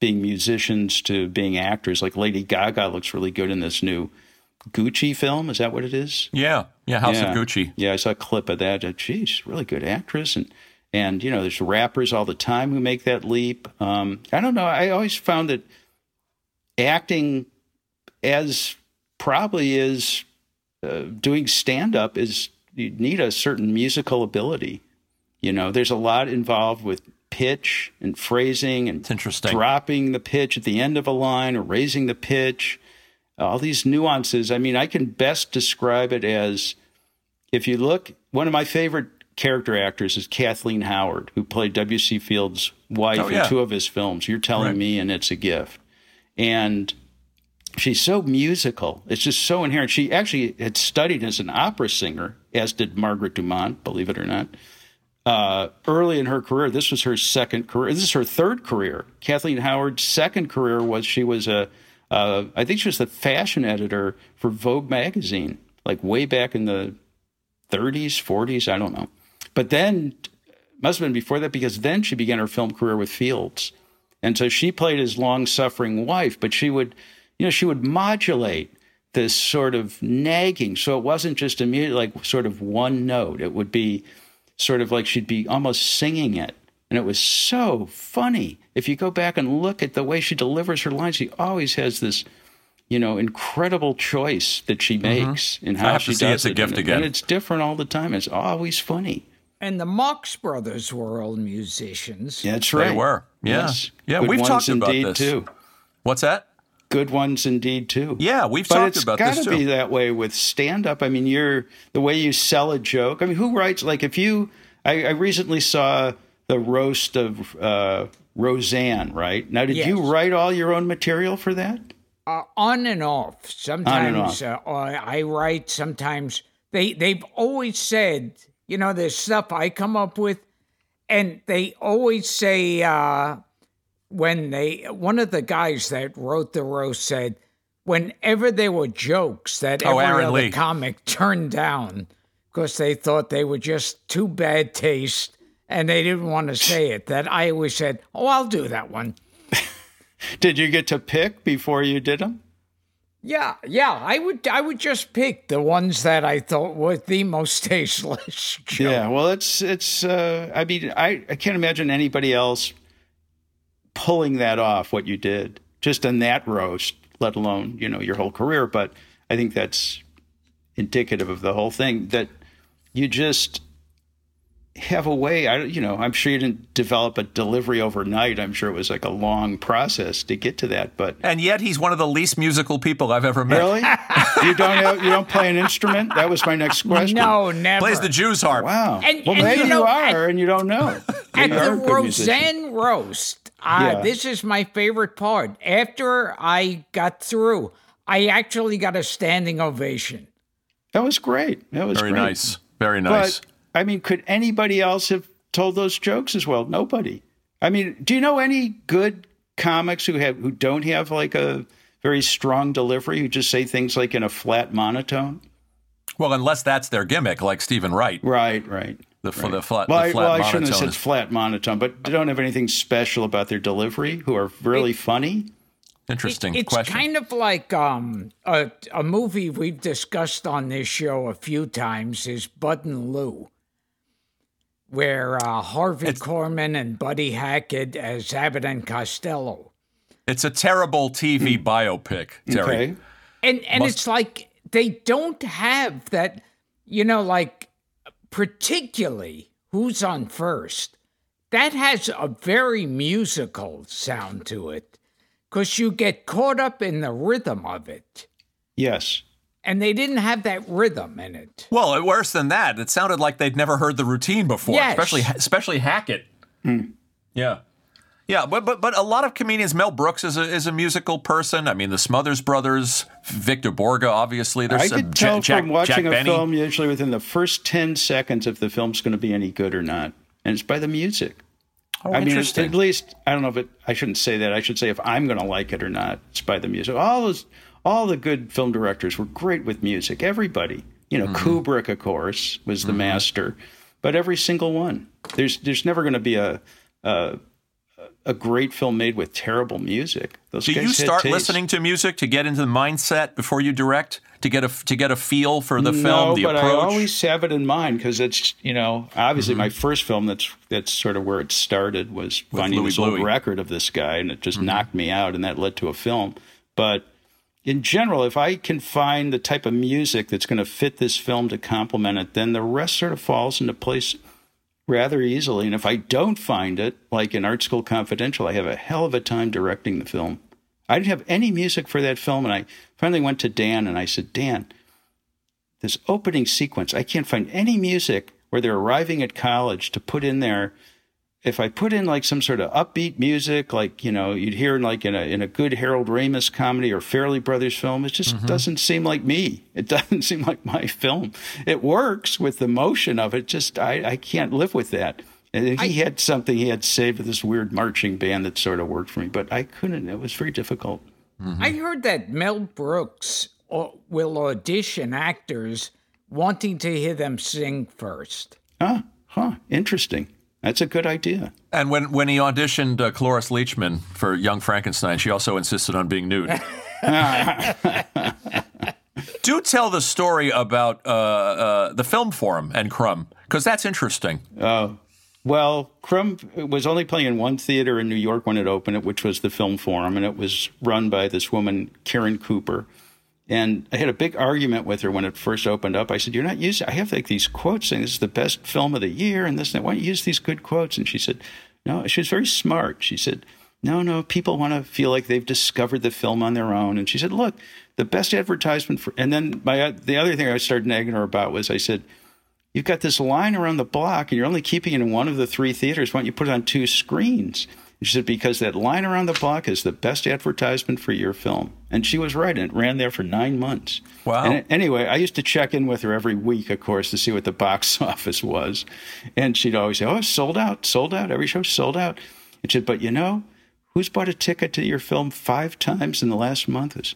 being musicians to being actors. Like Lady Gaga looks really good in this new Gucci film. Is that what it is? yeah, yeah. House yeah. of Gucci. Yeah, I saw a clip of that. Uh, she's really good actress, and and you know, there's rappers all the time who make that leap. Um, I don't know. I always found that acting, as probably is uh, doing stand up, is you need a certain musical ability. You know, there's a lot involved with pitch and phrasing and dropping the pitch at the end of a line or raising the pitch all these nuances i mean i can best describe it as if you look one of my favorite character actors is kathleen howard who played w.c fields wife Oh, yeah. in two of his films you're telling Right. me and it's a gift and she's so musical it's just so inherent she actually had studied as an opera singer as did margaret dumont believe it or not uh, early in her career, this was her second career. This is her third career. Kathleen Howard's second career was she was a, uh, I think she was the fashion editor for Vogue magazine, like way back in the 30s, 40s, I don't know. But then, must have been before that because then she began her film career with Fields. And so she played his long suffering wife, but she would, you know, she would modulate this sort of nagging. So it wasn't just immediate, like sort of one note. It would be sort of like she'd be almost singing it. And it was so funny. If you go back and look at the way she delivers her lines, she always has this, you know, incredible choice that she makes in how Mm-hmm. have to she see does It's a it. Gift and, again. and it's different all the time. It's always funny. And the Marx Brothers were all musicians. Yeah, that's They right. were. Yeah. Yes. Yeah, Good we've ones talked about indeed, this. too. What's that? Good ones indeed too. Yeah, we've but talked it's about gotta be that way with stand up. I mean, you're the way you sell a joke. I mean, who writes like if you? I, I recently saw the roast of uh, Roseanne. Right now, did you write all your own material for that? Uh, on and off. Sometimes and off. Uh, I write. Sometimes they they've always said, you know, there's stuff I come up with, and they always say uh, when they one of the guys that wrote the roast said, whenever there were jokes that Oh, every Aaron other Lee. comic turned down because they thought they were just too bad taste. And they didn't want to say it. That I always said, "Oh, I'll do that one." Did you get to pick before you did them? Yeah, yeah. I would I would just pick the ones that I thought were the most tasteless. joke. Yeah. Well, it's it's. Uh, I mean, I I can't imagine anybody else pulling that off. What you did just in that roast, let alone you know your whole career. But I think that's indicative of the whole thing that you just have a way. I you know I'm sure you didn't develop a delivery overnight. I'm sure it was like a long process to get to that. But And yet he's one of the least musical people I've ever met. really, you don't have, you don't play an instrument. That was my next question. No, never. Plays the Jews harp. Wow. And- well, and maybe you you, know, are, and you don't know. At the are a good musician. Roseanne roast, uh, Yeah. this is my favorite part. After I got through, I actually got a standing ovation. That was great. That was Very great. nice. Very nice. But I mean, could anybody else have told those jokes as well? Nobody. I mean, do you know any good comics who have who don't have like a very strong delivery who just say things like in a flat monotone? well, unless that's their gimmick, like Stephen Wright. Right, right. The, f the flat, Well, the I, flat well, I shouldn't have said is flat monotone, but they don't have anything special about their delivery. Who are really funny. interesting question. It's question. kind of like um, a, a movie we've discussed on this show a few times is Bud and Lou, where uh, Harvey Korman and Buddy Hackett as Abbott and Costello. it's a terrible TV biopic, Terry. Okay. And and it's like they don't have that, you know, like particularly who's on first. That has a very musical sound to it because you get caught up in the rhythm of it. Yes. And they didn't have that rhythm in it. Well, worse than that, it sounded like they'd never heard the routine before, Yes. especially especially Hackett. Hmm. Yeah. Yeah, but, but but a lot of comedians. Mel Brooks is a is a musical person. I mean, the Smothers Brothers, Victor Borge, obviously. There's I some could tell Jack, from watching Jack a Benny. film usually within the first 10 seconds if the film's going to be any good or not. And it's by the music. Oh, I mean, at least, I don't know if it, I shouldn't say that. I should say if I'm going to like it or not, it's by the music. All those, all the good film directors were great with music. Everybody. You know, Mm-hmm. Kubrick, of course, was the master, but every single one. There's, there's never going to be a, a, a great film made with terrible music. Those Do you start taste. listening to music to get into the mindset before you direct to get a to get a feel for the no, film, the but approach? Mm-hmm. I always have it in mind because it's you know obviously my first film. That's that's sort of where it started was finding Louie this old Mm-hmm. record of this guy, and it just knocked me out, and that led to a film. But in general, if I can find the type of music that's going to fit this film to complement it, then the rest sort of falls into place rather easily. And if I don't find it, like in Art School Confidential, I have a hell of a time directing the film. I didn't have any music for that film, and I finally went to Dan and I said, Dan, this opening sequence, I can't find any music where they're arriving at college to put in there. If I put in like some sort of upbeat music, like you know you'd hear in like in a in a good Harold Ramis comedy or Farrelly Brothers film, it just mm-hmm. doesn't seem like me. It doesn't seem like my film. It works with the motion of it. Just I I can't live with that. And he had something he had saved with this weird marching band that sort of worked for me, but I couldn't. It was very difficult. Mm-hmm. I heard that Mel Brooks uh, will audition actors wanting to hear them sing first. Huh? Huh? Interesting. That's a good idea. And when, when he auditioned uh, Cloris Leachman for Young Frankenstein, she also insisted on being nude. Do tell the story about uh, uh, the film forum and Crumb, because that's interesting. Oh, Well, Crumb was only playing in one theater in New York when it opened, which was the Film Forum, and it was run by this woman, Karen Cooper. And I had a big argument with her when it first opened up. I said, You're not using, I have like these quotes saying this is the best film of the year and this and that. Why don't you use these good quotes? And she said, No, she was very smart. She said, No, no, people want to feel like they've discovered the film on their own. And she said, Look, the best advertisement for, and then my, uh, the other thing I started nagging her about was I said, You've got this line around the block and you're only keeping it in one of the three theaters. Why don't you put it on two screens? She said, Because that line around the block is the best advertisement for your film. And she was right. And it ran there for nine months. Wow. And anyway, I used to check in with her every week, of course, to see what the box office was. And she'd always say, Oh, sold out, sold out. Every show's sold out. And she said, But you know, who's bought a ticket to your film five times in the last month? Is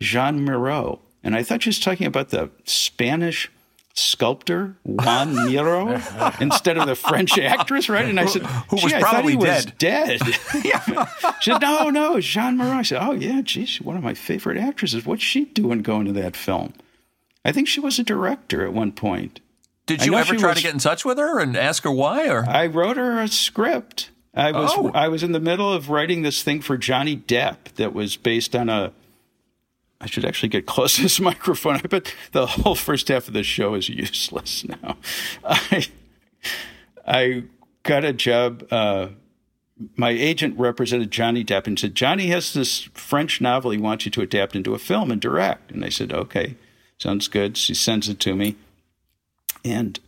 Jeanne Moreau. And I thought she was talking about the Spanish sculptor Juan Miro instead of the French actress, right? And I said, Who was "Gee, I probably thought he was dead." dead. she said, "No, no, Jeanne Moreau." I said, "Oh yeah, geez, one of my favorite actresses. What's she doing going to that film?" I think she was a director at one point. Did you ever try was- to get in touch with her and ask her why? Or I wrote her a script. I was Oh. I was in the middle of writing this thing for Johnny Depp that was based on a. I should actually get close to this microphone. I bet the whole first half of the show is useless now. I I got a job. Uh, my agent represented Johnny Depp and said, Johnny has this French novel he wants you to adapt into a film and direct. And I said, okay, sounds good. She sends it to me. And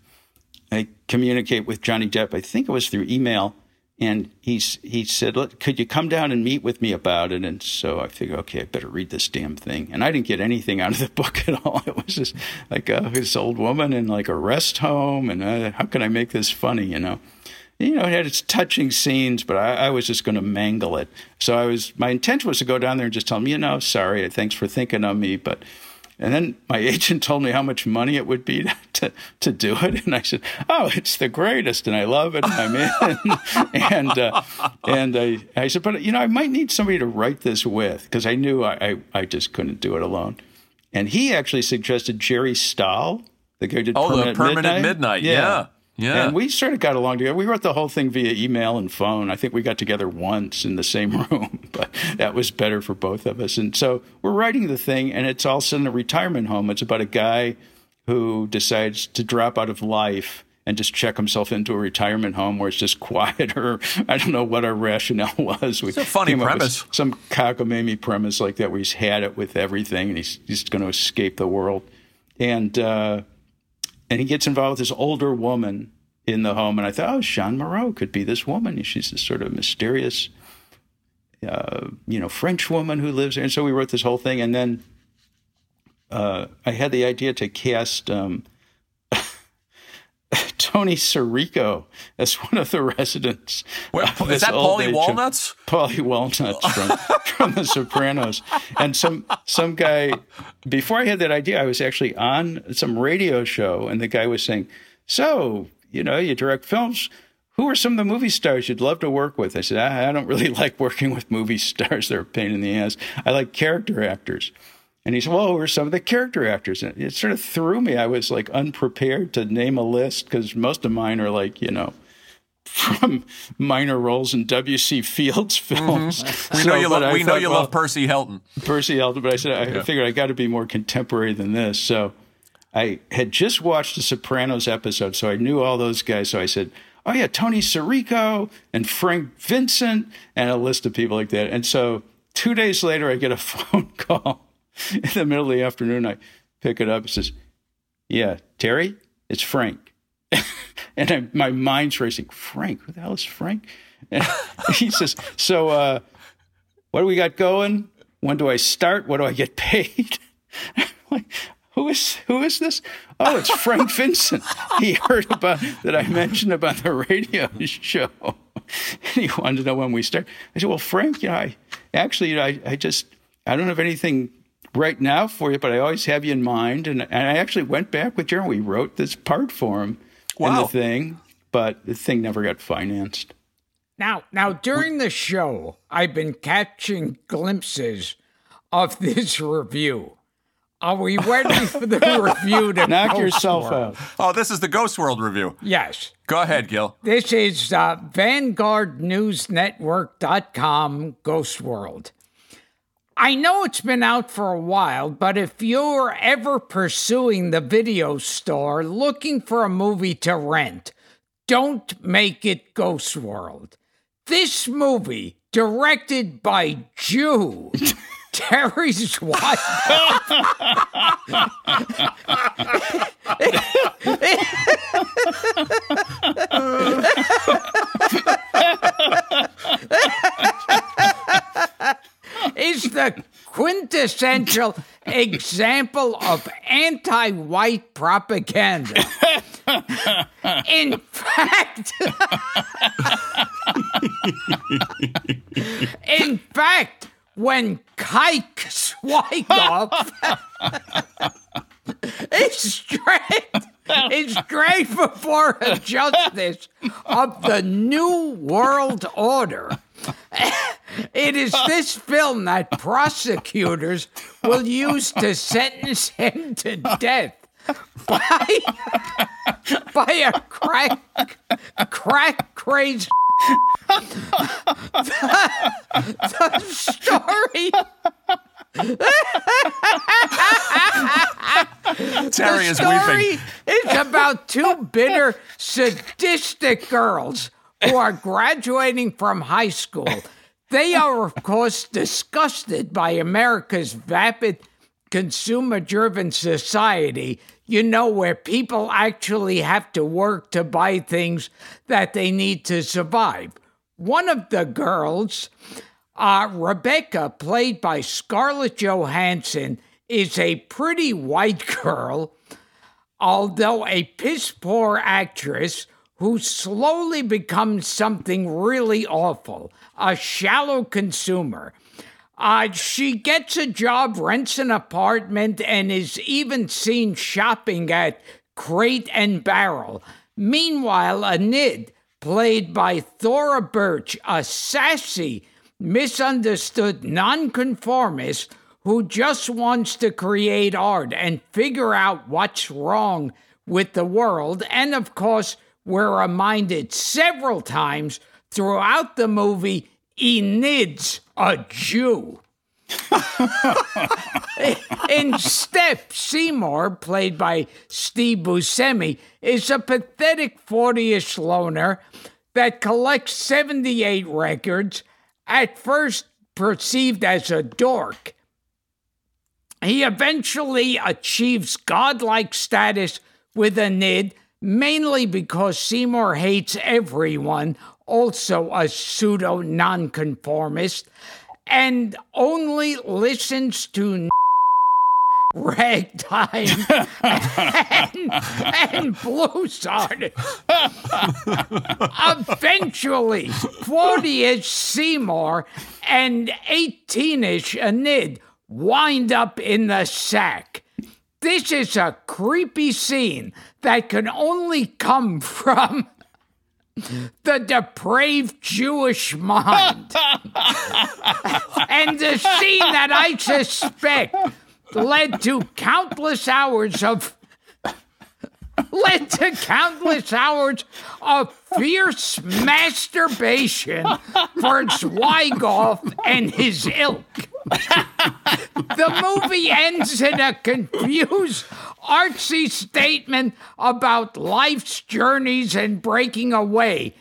I communicate with Johnny Depp. I think it was through email, and he's he said, Look, "Could you come down and meet with me about it?" And so I figured, okay, I better read this damn thing. And I didn't get anything out of the book at all. It was just like uh, this old woman in like a rest home, and uh, how can I make this funny? You know, you know, it had its touching scenes, but I, I was just going to mangle it. So I was my intention was to go down there and just tell him, you know, sorry, thanks for thinking of me, but. And then my agent told me how much money it would be to, to, to do it, and I said, "Oh, it's the greatest, and I love it, and I'm in." and uh, and I, I said, "But you know, I might need somebody to write this with because I knew I, I I just couldn't do it alone." And he actually suggested Jerry Stahl, the guy who did Oh, the Permanent, Permanent Midnight. Yeah. Yeah. And we sort of got along together. We wrote the whole thing via email and phone. I think we got together once in the same room, but that was better for both of us. And so we're writing the thing, and it's also in a retirement home. It's about a guy who decides to drop out of life and just check himself into a retirement home where it's just quieter. I don't know what our rationale was. We It's a funny came up with premise. Some cockamamie premise like that where he's had it with everything and he's, he's going to escape the world. And, uh, and he gets involved with this older woman in the home. And I thought, oh, Jeanne Moreau could be this woman. She's this sort of mysterious, uh, you know, French woman who lives there. And so we wrote this whole thing. And then uh, I had the idea to cast um, Tony Sirico as one of the residents. Of is that Paulie Walnuts? Paulie Walnuts from, from The Sopranos. And some some guy before I had that idea, I was actually on some radio show, and the guy was saying, "So, you know, you direct films." Who are some of the movie stars you'd love to work with? I said, I, I don't really like working with movie stars. They're a pain in the ass. I like character actors. And he said, Well, who are some of the character actors? And it sort of threw me. I was like unprepared to name a list because most of mine are like, you know, from minor roles in W.C. Fields mm-hmm. films. We So, know you, but lo- I we know you well, love Percy Helton. Percy Helton, but I said I figured I got to be more contemporary than this. So I had just watched the Sopranos episode, so I knew all those guys. So I said, "Oh yeah, Tony Sirico and Frank Vincent and a list of people like that." And so two days later, I get a phone call in the middle of the afternoon. I pick it up. It says, "Yeah, Terry, it's Frank." and I, my mind's racing. Frank, who the hell is Frank? And he says, "So." uh what do we got going? When do I start? What do I get paid? like, who is who is this? Oh, it's Frank Vincent. He heard about that I mentioned about the radio show. He wanted to know when we start. I said, Well, Frank, you know, I actually you know, I, I just I don't have anything right now for you, but I always have you in mind. And, and I actually went back with Jeremy. We wrote this part for him in Wow. the thing, but the thing never got financed. Now, now during the show, I've been catching glimpses of this review. Are we ready for the review? To Knock Ghost yourself World? out. Oh, this is the Ghost World review. Yes. Go ahead, Gil. This is uh, VanguardNewsNetwork.com Ghost World. I know it's been out for a while, but if you're ever pursuing the video store looking for a movie to rent, don't make it Ghost World. This movie, directed by Jew, Terry's wife. Is the quintessential example of anti white propaganda. In fact, in fact, when Kike Swygoff is dragged, is dragged before a justice of the New World Order. It is this film that prosecutors will use to sentence him to death by, by a crack crack crazed the, the story Terry the is story weeping. is about two bitter, sadistic girls who are graduating from high school. They are, of course, disgusted by America's vapid, consumer driven society, you know, where people actually have to work to buy things that they need to survive. One of the girls, uh, Rebecca, played by Scarlett Johansson, is a pretty white girl, although a piss poor actress who slowly becomes something really awful a shallow consumer. Uh, she gets a job, rents an apartment, and is even seen shopping at Crate and Barrel. Meanwhile, Enid, played by Thora Birch, a sassy, misunderstood nonconformist who just wants to create art and figure out what's wrong with the world. And of course, we're reminded several times throughout the movie Enid's a Jew. In Step, Seymour, played by Steve Buscemi, is a pathetic 40 ish loner that collects 78 records, at first perceived as a dork. He eventually achieves godlike status with Enid, mainly because Seymour hates everyone, also a pseudo nonconformist, and only listens to ragtime and, and blues artists. Eventually, 40 ish Seymour and 18 ish Enid wind up in the sack. This is a creepy scene that can only come from the depraved Jewish mind. and the scene that I suspect led to countless hours of led to countless hours of fierce masturbation for Zweigoff and his ilk. the movie ends in a confused, artsy statement about life's journeys and breaking away,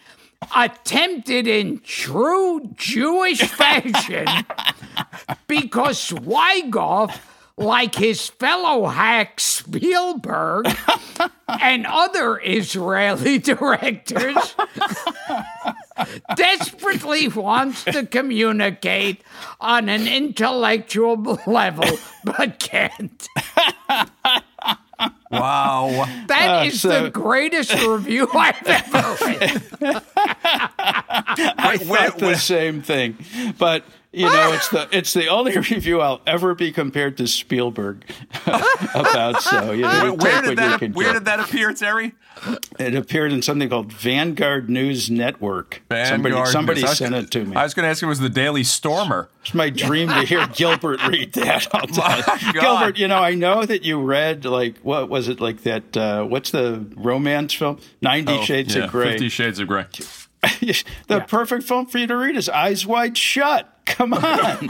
attempted in true Jewish fashion because Zweigoff like his fellow hack Spielberg and other Israeli directors, desperately wants to communicate on an intellectual level but can't. Wow. That uh, is so- the greatest review I've ever read. I Wait, thought the same thing. But you know, it's the it's the only review I'll ever be compared to Spielberg about. So you know, Where, take did what you that where did that appear, Terry? It appeared in something called Vanguard News Network. somebody Vanguard somebody News. I was sent gonna- it to me. I was going to ask you, was the Daily Stormer? It's my dream to hear Gilbert read that. I'll tell you. Gilbert, you know, I know that you read like what was it like that? Uh, what's the romance film? Ninety Shades Oh, yeah, of Grey. Fifty Shades of Grey. the perfect film for you to read is Eyes Wide Shut. Come on.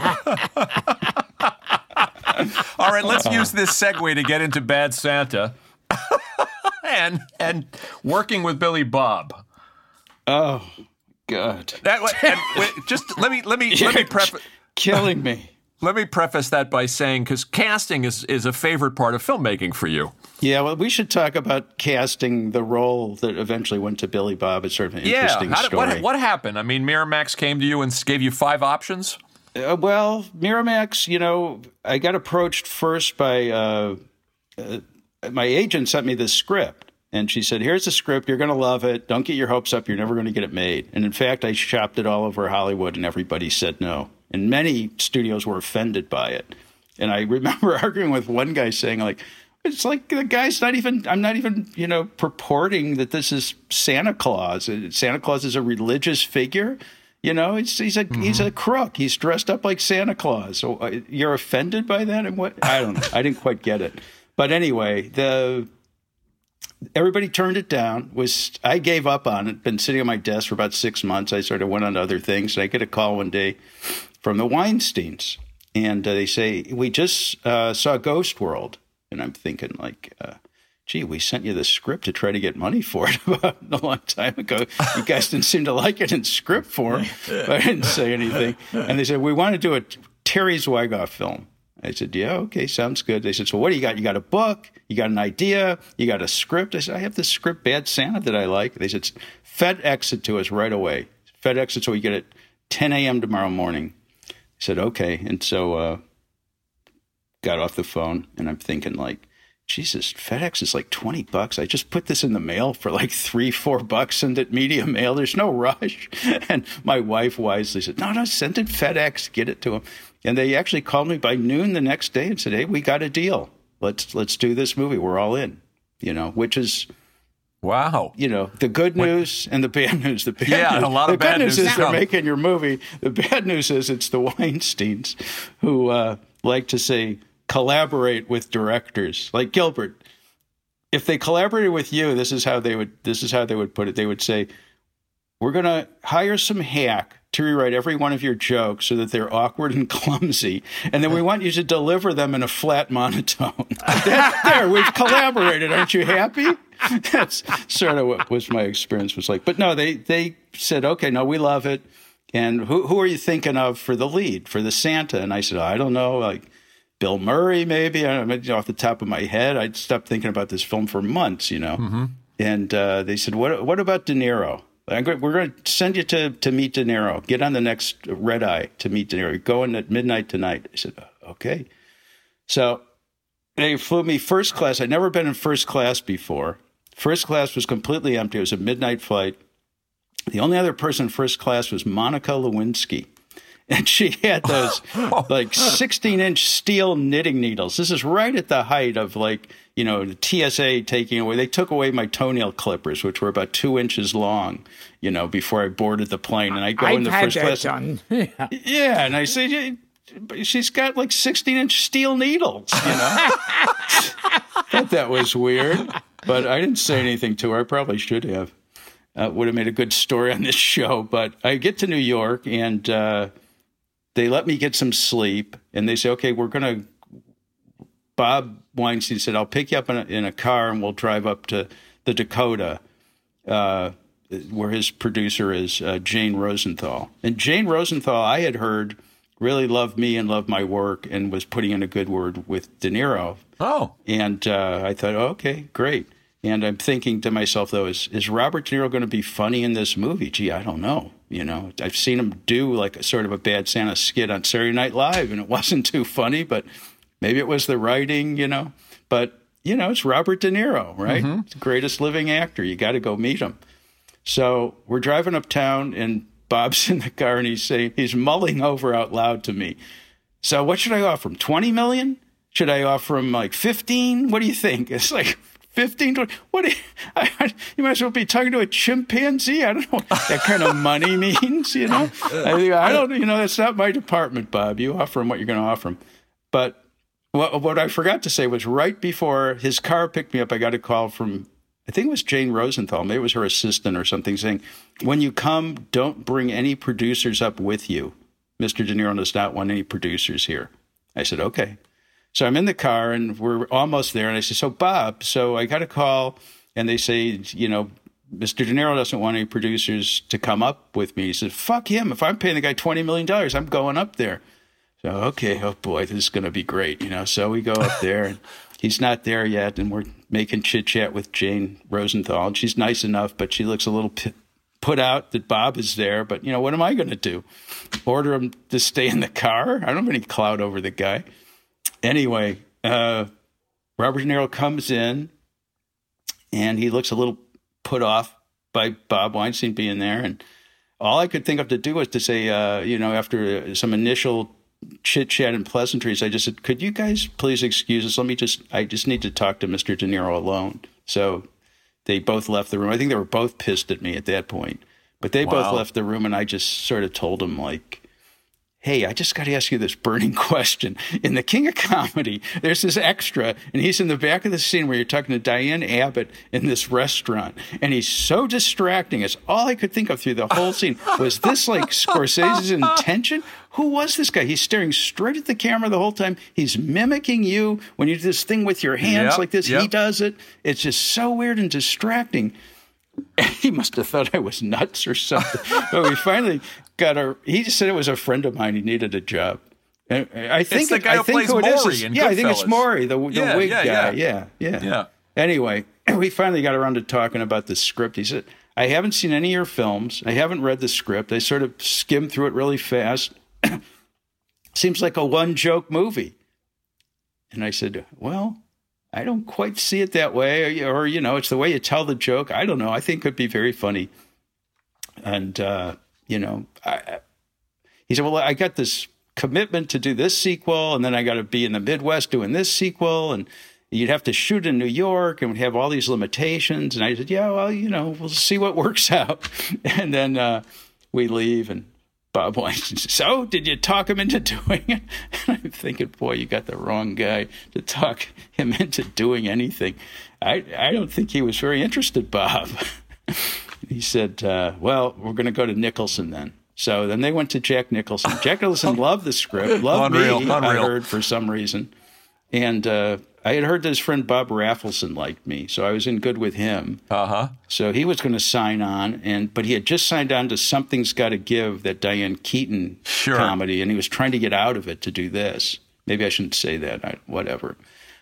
All right, let's use this segue to get into Bad Santa, and and working with Billy Bob. oh God, That and wait, just let me let me let me preface. killing me. Let me preface that by saying, because casting is, is a favorite part of filmmaking for you. Yeah, well, we should talk about casting the role that eventually went to Billy Bob. It's sort of an interesting How did- story. what, what happened? I mean, Miramax came to you and gave you five options. Uh, well, Miramax, you know, I got approached first by uh, uh, my agent sent me this script, and she said, "Here's the script. You're going to love it. Don't get your hopes up. You're never going to get it made." And in fact, I shopped it all over Hollywood, and everybody said no. And many studios were offended by it. And I remember arguing with one guy saying, like, it's like the guy's not even, I'm not even, you know, purporting that this is Santa Claus. Santa Claus is a religious figure. You know, he's, he's a he's a crook. He's dressed up like Santa Claus. So uh, you're offended by that, and what? I don't know. I didn't quite get it. But anyway, the everybody turned it down. Was I gave up on it? Been sitting on my desk for about six months. I sort of went on to other things. And I get a call one day from the Weinsteins, and uh, they say we just uh, saw Ghost World, and I'm thinking like. Uh, Gee, we sent you the script to try to get money for it about a long time ago. You guys didn't seem to like it in script form. But I didn't say anything. And they said, We want to do a Terry Zwigoff film. I said, Yeah, okay, sounds good. They said, So what do you got? You got a book? You got an idea? You got a script? I said, I have this script, Bad Santa, that I like. They said, FedEx it to us right away. FedEx it so we get it 10 a.m. tomorrow morning. I said, Okay. And so uh, got off the phone and I'm thinking, like, Jesus, FedEx is like 20 bucks. I just put this in the mail for like three, four bucks, send it media mail. There's no rush. And my wife wisely said, No, no, send it FedEx, get it to them. And they actually called me by noon the next day and said, Hey, we got a deal. Let's let's do this movie. We're all in. You know, which is Wow. you know the good news and the bad news. The bad Yeah, news, a lot the of bad good news news is they're making your movie. The bad news is it's the Weinstein's who uh, like to say collaborate with directors like Gilbert. If they collaborated with you, this is how they would. This is how they would put it. They would say, "We're going to hire some hack." To rewrite every one of your jokes so that they're awkward and clumsy, and then we want you to deliver them in a flat monotone. There, we've collaborated. Aren't you happy? That's sort of what was my experience was like. But no, they they said, okay, no, we love it. And who who are you thinking of for the lead for the Santa? And I said, I don't know, like Bill Murray, maybe. I don't know, off the top of my head, I'd stopped thinking about this film for months, you know. And uh, they said, what what about De Niro? We're going to send you to, to meet De Niro. Get on the next red eye to meet De Niro. Go in at midnight tonight. I said, uh, okay. So they flew me first class. I'd never been in first class before. First class was completely empty. It was a midnight flight. The only other person in first class was Monica Lewinsky. And she had those like 16 inch steel knitting needles. This is right at the height of like, you know, the TSA taking away. They took away my toenail clippers, which were about two inches long, you know, before I boarded the plane. And I go I've into had first class. done. Yeah, and I say, she's got like 16 inch steel needles, you know? Thought that was weird, but I didn't say anything to her. I probably should have. Uh, would have made a good story on this show. But I get to New York and uh, they let me get some sleep, and they say, okay, we're going to. Bob Weinstein said, I'll pick you up in a, in a car and we'll drive up to the Dakota uh, where his producer is uh, Jane Rosenthal. And Jane Rosenthal, I had heard, really loved me and loved my work and was putting in a good word with De Niro. Oh, And uh, I thought, oh, okay, great. And I'm thinking to myself, though, is, is Robert De Niro going to be funny in this movie? Gee, I don't know. You know, I've seen him do like a sort of a bad Santa skit on Saturday Night Live, and it wasn't too funny, but maybe it was the writing, you know. But, you know, it's Robert De Niro, right? Mm-hmm. The greatest living actor. You got to go meet him. So we're driving uptown, and Bob's in the car and he's saying he's mulling over out loud to me. So what should I offer him? Twenty million? Should I offer him like fifteen? What do you think? It's like 15, 20, what you, I, you might as well be talking to a chimpanzee. I don't know what that kind of money means, you know? I, I don't, you know, that's not my department, Bob. You offer him what you're going to offer him. But what, what I forgot to say was right before his car picked me up, I got a call from, I think it was Jane Rosenthal, maybe it was her assistant or something, saying, when you come, don't bring any producers up with you. Mr. De Niro does not want any producers here. I said, okay. So I'm in the car and we're almost there. And I say, So, Bob, so I got a call and they say, you know, Mr. De Niro doesn't want any producers to come up with me. He said, Fuck him. If I'm paying the guy $20 million, I'm going up there. So, okay, oh boy, this is going to be great, you know. So we go up there and he's not there yet. And we're making chit chat with Jane Rosenthal. And she's nice enough, but she looks a little p- put out that Bob is there. But, you know, what am I going to do? Order him to stay in the car? I don't have any clout over the guy anyway, uh, Robert De Niro comes in and he looks a little put off by Bob Weinstein being there. And all I could think of to do was to say, uh, you know, after some initial chit chat and pleasantries, I just said, could you guys please excuse us? Let me just, I just need to talk to Mr. De Niro alone. So they both left the room. I think they were both pissed at me at that point, but they wow. both left the room and I just sort of told them like, Hey, I just got to ask you this burning question. In The King of Comedy, there's this extra, and he's in the back of the scene where you're talking to Diahnne Abbott in this restaurant, and he's so distracting. It's all I could think of through the whole scene. Was this like Scorsese's intention? Who was this guy? He's staring straight at the camera the whole time. He's mimicking you when you do this thing with your hands yep, like this. Yep. He does it. It's just so weird and distracting. he must have thought I was nuts or something. but we finally got a. He just said it was a friend of mine. He needed a job. And I think it's the guy I who think plays who Maury is, in Yeah, I think it's Maury, the, the Yeah, wig yeah, guy. yeah. Yeah, yeah, Yeah. Anyway, we finally got around to talking about the script. He said, "I haven't seen any of your films. I haven't read the script. I sort of skimmed through it really fast. Seems like a one joke movie." And I said, "Well." I don't quite see it that way, or, or you know, it's the way you tell the joke. I don't know. I think it could be very funny. And uh, you know, I, he said, "Well, I got this commitment to do this sequel, and then I got to be in the Midwest doing this sequel, and you'd have to shoot in New York, and have all these limitations." And I said, "Yeah, well, you know, we'll see what works out." And then uh, we leave, and Bob Weinstein says, "So, did you talk him into doing it?" And I'm thinking, "Boy, you got the wrong guy to talk him into doing anything." I I don't think he was very interested, Bob. he said, uh, "Well, we're going to go to Nicholson then." So then they went to Jack Nicholson. Jack Nicholson loved the script, loved Unreal, me. I heard for some reason, and uh, I had heard that his friend Bob Rafelson liked me, so I was in good with him. Uh huh. So he was going to sign on, and but he had just signed on to Something's Got to Give, that Diane Keaton Sure. comedy, and he was trying to get out of it to do this. Maybe I shouldn't say that. I, whatever.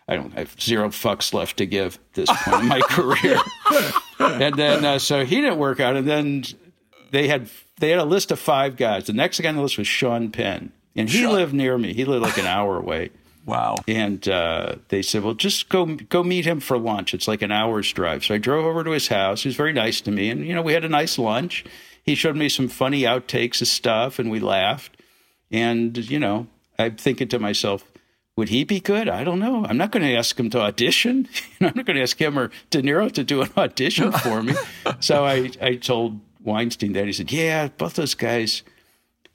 I don't I have zero fucks left to give at this point in my career. and then uh, so he didn't work out, and then they had they had a list of five guys. The next guy on the list was Sean Penn, and he Sean. lived near me. He lived like an hour away. Wow. And uh, they said, "Well, just go go meet him for lunch. It's like an hour's drive." So I drove over to his house. He was very nice to me, and you know, we had a nice lunch. He showed me some funny outtakes of stuff, and we laughed. And you know, I'm thinking to myself, would he be good? I don't know. I'm not going to ask him to audition. I'm not going to ask him or De Niro to do an audition for me. so I I told Weinstein that. He said, "Yeah, both those guys."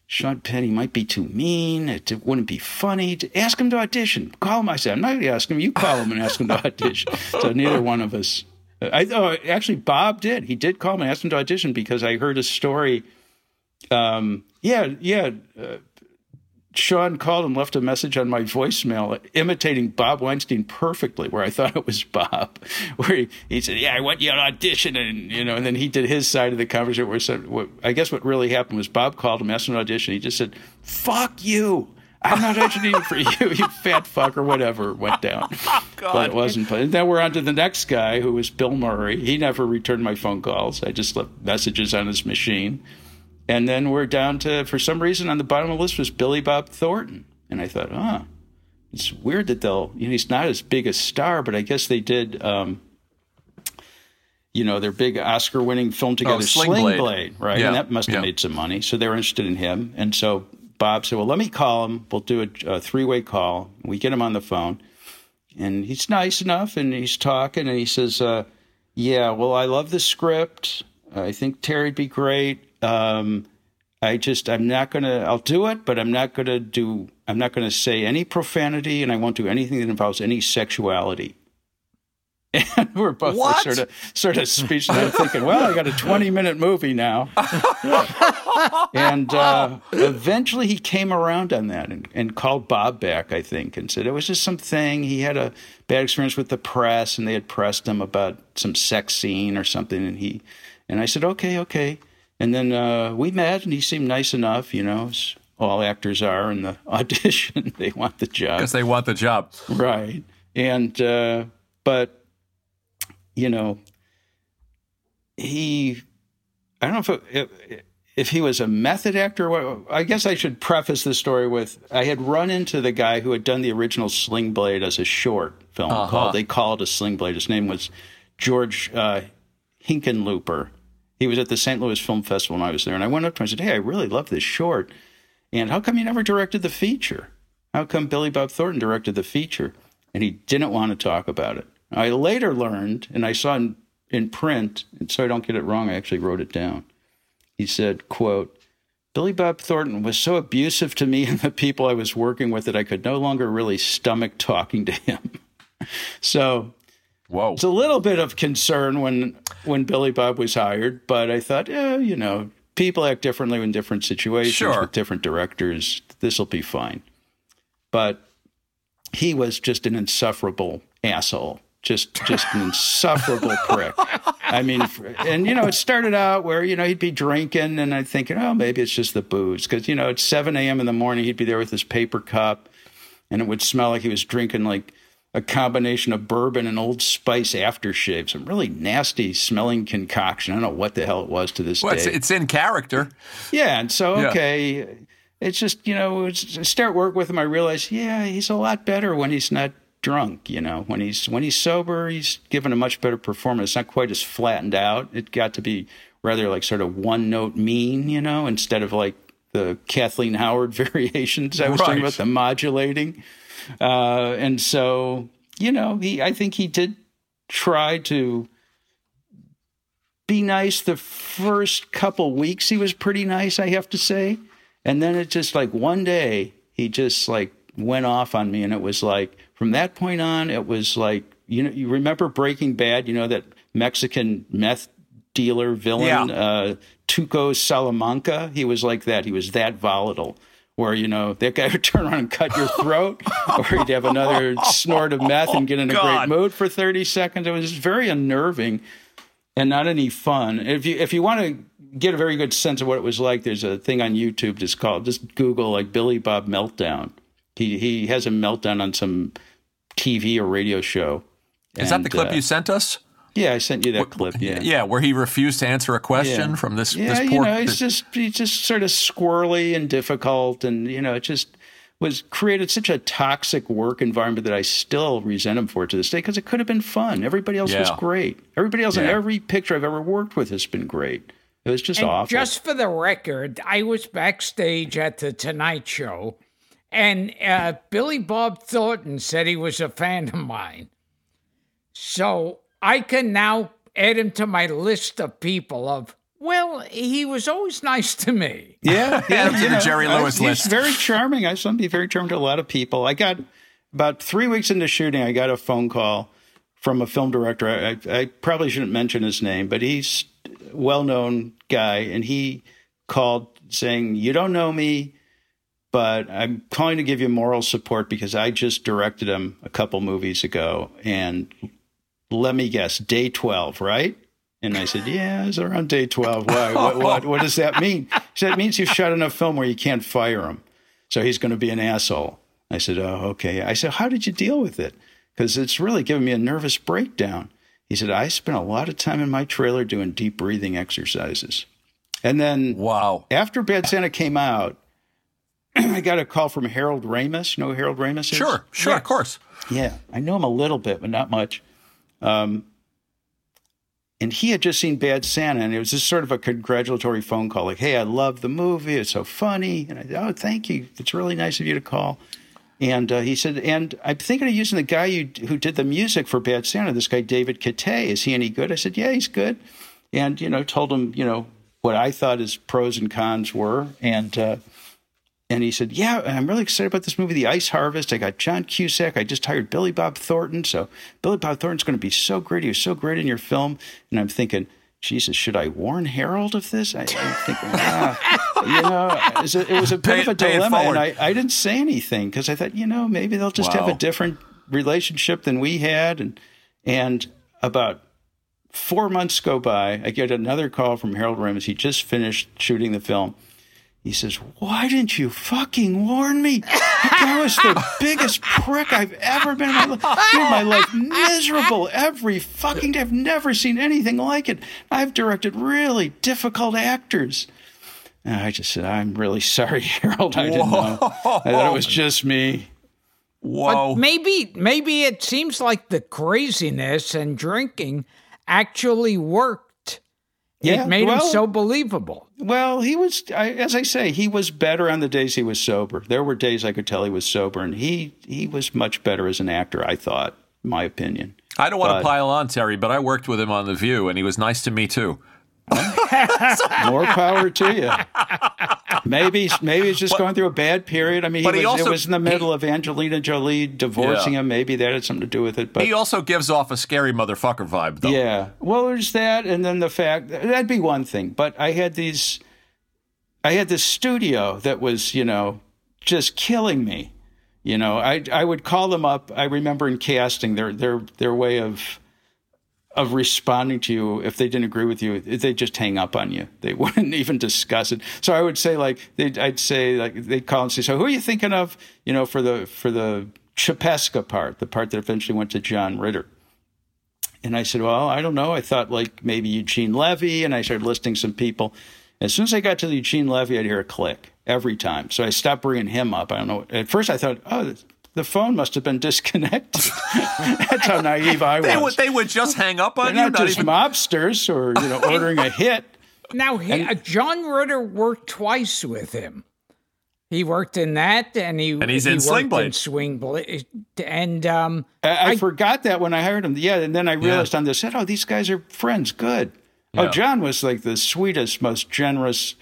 Sean Penn, he might be too mean. It, it wouldn't be funny. To ask him to audition. Call him. I said, I'm not going to ask him. You call him and ask him to audition. so neither one of us. I oh, actually Bob did. He did call him and ask him to audition because I heard a story. Um, yeah, yeah. Uh, Sean called and left a message on my voicemail imitating Bob Weinstein perfectly, where I thought it was Bob. Where he, he said, "Yeah, I want you to audition," and you know, and then he did his side of the conversation. Where he said, what, I guess what really happened was Bob called him, asked him to audition. He just said, "Fuck you." I'm not auditioning for you, you fat fuck, or whatever went down. Oh, but it wasn't. And then we're on to the next guy, who was Bill Murray. He never returned my phone calls. I just left messages on his machine. And then we're down to, for some reason, on the bottom of the list was Billy Bob Thornton. And I thought, ah, it's weird that they'll, you know, he's not as big a star, but I guess they did. Um, you know, their big Oscar winning film together, Oh, Sling Sling Blade. Blade, right? Yeah, And that must have yeah. made some money. So they were interested in him. And so Bob said, well, let me call him. We'll do a, a three way call. We get him on the phone. And he's nice enough and he's talking and he says, uh, yeah, well, I love the script. I think Terry'd be great. Um, I just, I'm not going to, I'll do it, but I'm not going to do, I'm not to say any profanity and I won't do anything that involves any sexuality. And we're both sort of, sort of speechless. I'm thinking, well, I got a 20 minute movie now. and uh, eventually he came around on that and, and called Bob back, I think, and said it was just something. He had a bad experience with the press and they had pressed him about some sex scene or something. And he, and I said, okay, okay. And then uh, we met and he seemed nice enough, you know, as all actors are in the audition. they want the job. Because they want the job. Right. And, uh, but, you know, he, I don't know if, if, if he was a method actor. I guess I should preface the story with I had run into the guy who had done the original Sling Blade as a short film called, they called it a Sling Blade. His name was George uh, Hickenlooper. He was at the St. Louis Film Festival when I was there. And I went up to him and said, Hey, I really love this short. And how come you never directed the feature? How come Billy Bob Thornton directed the feature? And he didn't want to talk about it. I later learned, and I saw in, in print, and so I don't get it wrong, I actually wrote it down. He said, quote, Billy Bob Thornton was so abusive to me and the people I was working with that I could no longer really stomach talking to him. so Whoa. it's a little bit of concern when when Billy Bob was hired, but I thought, yeah, you know, people act differently in different situations Sure. with different directors. This will be fine. But he was just an insufferable asshole. Just just an insufferable prick. I mean, and you know, it started out where you know he'd be drinking, and I'm thinking, oh, maybe it's just the booze, because you know, at 7 a.m. in the morning, he'd be there with his paper cup, and it would smell like he was drinking like a combination of bourbon and Old Spice aftershave, some really nasty smelling concoction. I don't know what the hell it was to this Well, day. it's, it's in character. Yeah, and so Yeah. okay, it's just you know, it's, start work with him. I realize, yeah, he's a lot better when he's not drunk. You know, when he's when he's sober, he's given a much better performance. It's not quite as flattened out. It got to be rather like sort of one note mean, you know, instead of like the Kathleen Howard variations I was talking about, the modulating. Uh, and so, you know, he I think he did try to be nice the first couple weeks. He was pretty nice i have to say. And then it just like one day he just like went off on me. And it was like from that point on it was like you know you remember breaking bad? You know that mexican meth dealer villain Yeah. uh tuco salamanca? He was like that. He was that volatile where you know that guy would turn around and cut your throat or you'd have another snort of meth and get in a God. great mood for 30 seconds it was very unnerving and not any fun. If you if you want to get a very good sense of what it was like, there's a thing on YouTube just called just Google like Billy Bob meltdown. He he has a meltdown on some TV or radio show. Is that the clip uh, you sent us? Yeah, I sent you that clip. Yeah. Yeah, where he refused to answer a question Yeah. from this, Yeah, this you poor. know, it's just he's just sort of squirrely and difficult, and you know, it just was created such a toxic work environment that I still resent him for to this day because it could have been fun. Everybody else was great. Everybody else in every picture I've ever worked with has been great. It was just And awful. just for the record, I was backstage at the Tonight Show, and uh, Billy Bob Thornton said he was a fan of mine. So I can now add him to my list of people of, well, he was always nice to me. Yeah, yeah. To the know, Jerry I- Lewis he's list. very charming. I saw him be very charming to a lot of people. I got about three weeks into shooting, I got a phone call from a film director. I, I, I probably shouldn't mention his name, but he's a well-known guy, and he called saying, "You don't know me." But I'm calling to give you moral support because I just directed him a couple movies ago, and let me guess, day 12, right? And I said, yeah, it's around day 12. Why? What, what, what does that mean? He said, it means you've shot enough film where you can't fire him. So he's going to be an asshole. I said, oh, okay. I said, how did you deal with it? Because it's really giving me a nervous breakdown. He said, I spent a lot of time in my trailer doing deep breathing exercises. And then wow. after Bad Santa came out, I got a call from Harold Ramis. You know who Harold Ramis is? Sure, sure, of course. Yeah, I know him a little bit, but not much. Um, and he had just seen Bad Santa, and it was just sort of a congratulatory phone call, like, "Hey, I love the movie. It's so funny." And I said, "Oh, thank you. It's really nice of you to call." And uh, he said, "And I'm thinking of using the guy you, who did the music for Bad Santa. This guy, David Kitay. Is he any good?" I said, "Yeah, he's good." And you know, told him, you know, what I thought his pros and cons were, and uh, and he said, "Yeah, I'm really excited about this movie, The Ice Harvest. I got John Cusack. I just hired Billy Bob Thornton, so Billy Bob Thornton's going to be so great. He was so great in your film." And I'm thinking, Jesus, should I warn Harold of this? I, am thinking, ah, you know, it was a, it was a bit Pay of a it- pay it dilemma, and. I, I didn't say anything because I thought, you know, maybe they'll just have a different relationship than we had, and and about four months go by. I get another call from Harold Ramis. He just finished shooting the film. He says, Why didn't you fucking warn me? That was the biggest prick I've ever been in my life. Made my life miserable every fucking day. I've never seen anything like it. I've directed really difficult actors. And I just said, I'm really sorry, Harold. I didn't know. I thought it was just me. Whoa. But maybe maybe it seems like the craziness and drinking actually worked. Yeah, it made well- him so believable. Well, he was, I, as I say, he was better on the days he was sober. There were days I could tell he was sober, and he he was much better as an actor. I thought, in my opinion. I don't want but- to pile on, Terry, but I worked with him on The View, and he was nice to me too. More power to you. Maybe maybe he's just going through a bad period. I mean, he But was, he also- it was in the middle of Angelina Jolie divorcing Yeah. him. Maybe that had something to do with it. But He also gives off a scary motherfucker vibe, though. Yeah. Well, there's that, and then the fact that'd be one thing. But I had these, I had this studio that was, you know, just killing me. You know, I I would call them up. I remember in casting their their their way of of responding to you if they didn't agree with you they just hang up on you they wouldn't even discuss it so i would say like they'd, i'd say like they'd call and say so who are you thinking of you know for the for the Chipeska part the part that eventually went to john ritter and I said, Well, I don't know. I thought like maybe Eugene Levy. And I started listing some people. As soon as I got to the Eugene Levy, I'd hear a click every time. So I stopped bringing him up. I don't know. At first, I thought, Oh, the phone must have been disconnected. That's how naive I was. They would, they would just hang up on They're you, not not just even. mobsters or you know ordering a hit. Now, he, uh, John Ritter worked twice with him. He worked in that, and he And he's he in worked Sling Blade. in Sling Blade, and um, I, I, forgot that when I hired him. Yeah, and then I realized on the set, oh, these guys are friends. Good. Oh, John was like the sweetest, most generous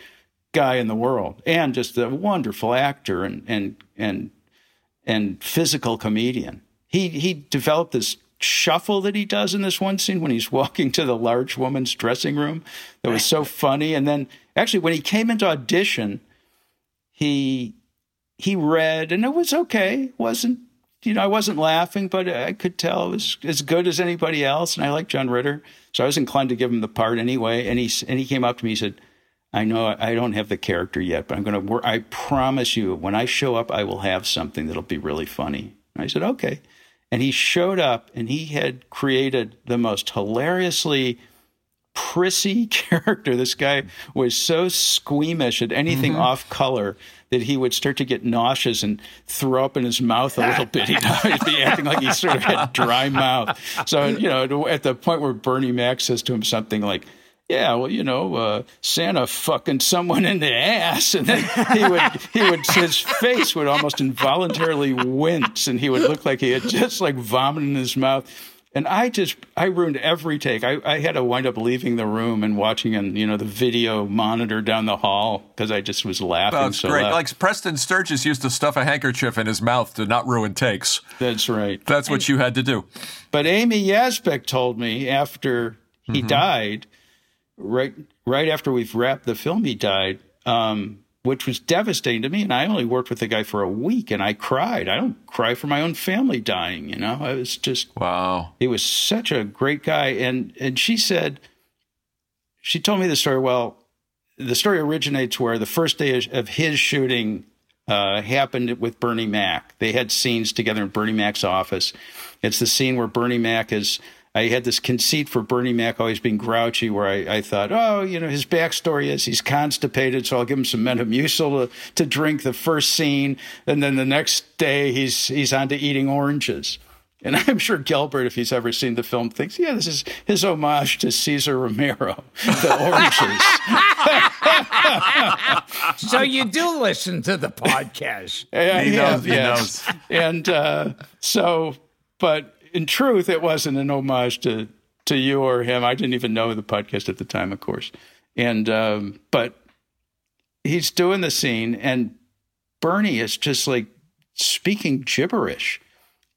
guy in the world, and just a wonderful actor and and and and physical comedian. He he developed this shuffle that he does in this one scene when he's walking to the large woman's dressing room that was so funny. And then actually, when he came into audition, he he read and it was okay. wasn't you know I wasn't laughing, but I could tell it was as good as anybody else. And I like John Ritter, so I was inclined to give him the part anyway. And he and he came up to me, he said. I know I don't have the character yet, but I'm going to work. I promise you, when I show up, I will have something that'll be really funny. And I said, okay. And he showed up and he had created the most hilariously prissy character. This guy was so squeamish at anything mm-hmm. off color that he would start to get nauseous and throw up in his mouth a little bit. He'd be acting like he sort of had dry mouth. So, you know, at the point where Bernie Mac says to him something like, yeah, well, you know, uh, Santa fucking someone in the ass, and then he would, he would, his face would almost involuntarily wince, and he would look like he had just like vomit in his mouth. And I just, I ruined every take. I, I had to wind up leaving the room and watching on, you know, the video monitor down the hall because I just was laughing That's so great. loud. Like Preston Sturges used to stuff a handkerchief in his mouth to not ruin takes. That's right. That's what you had to do. But Amy Yasbeck told me after he died, right right after we've wrapped the film, he died, um, which was devastating to me. And I only worked with the guy for a week, and I cried. I don't cry for my own family dying. You know, I was just Wow. he was such a great guy. And and she said, she told me the story. Well, the story originates where the first day of- of his shooting uh, happened with Bernie Mac. They had scenes together in Bernie Mac's office. It's the scene where Bernie Mac is. I had this conceit for Bernie Mac always being grouchy, where I, I thought, oh, you know, his backstory is he's constipated, so I'll give him some Metamucil to, to drink the first scene, and then the next day he's he's on to eating oranges. And I'm sure Gilbert, if he's ever seen the film, thinks, yeah, this is his homage to Cesar Romero, the oranges. So you do listen to the podcast. Yeah, He yeah, knows, he yes. And uh, so, but in truth, it wasn't an homage to to you or him. I didn't even know the podcast at the time, of course. And um, but he's doing the scene, and Bernie is just like speaking gibberish.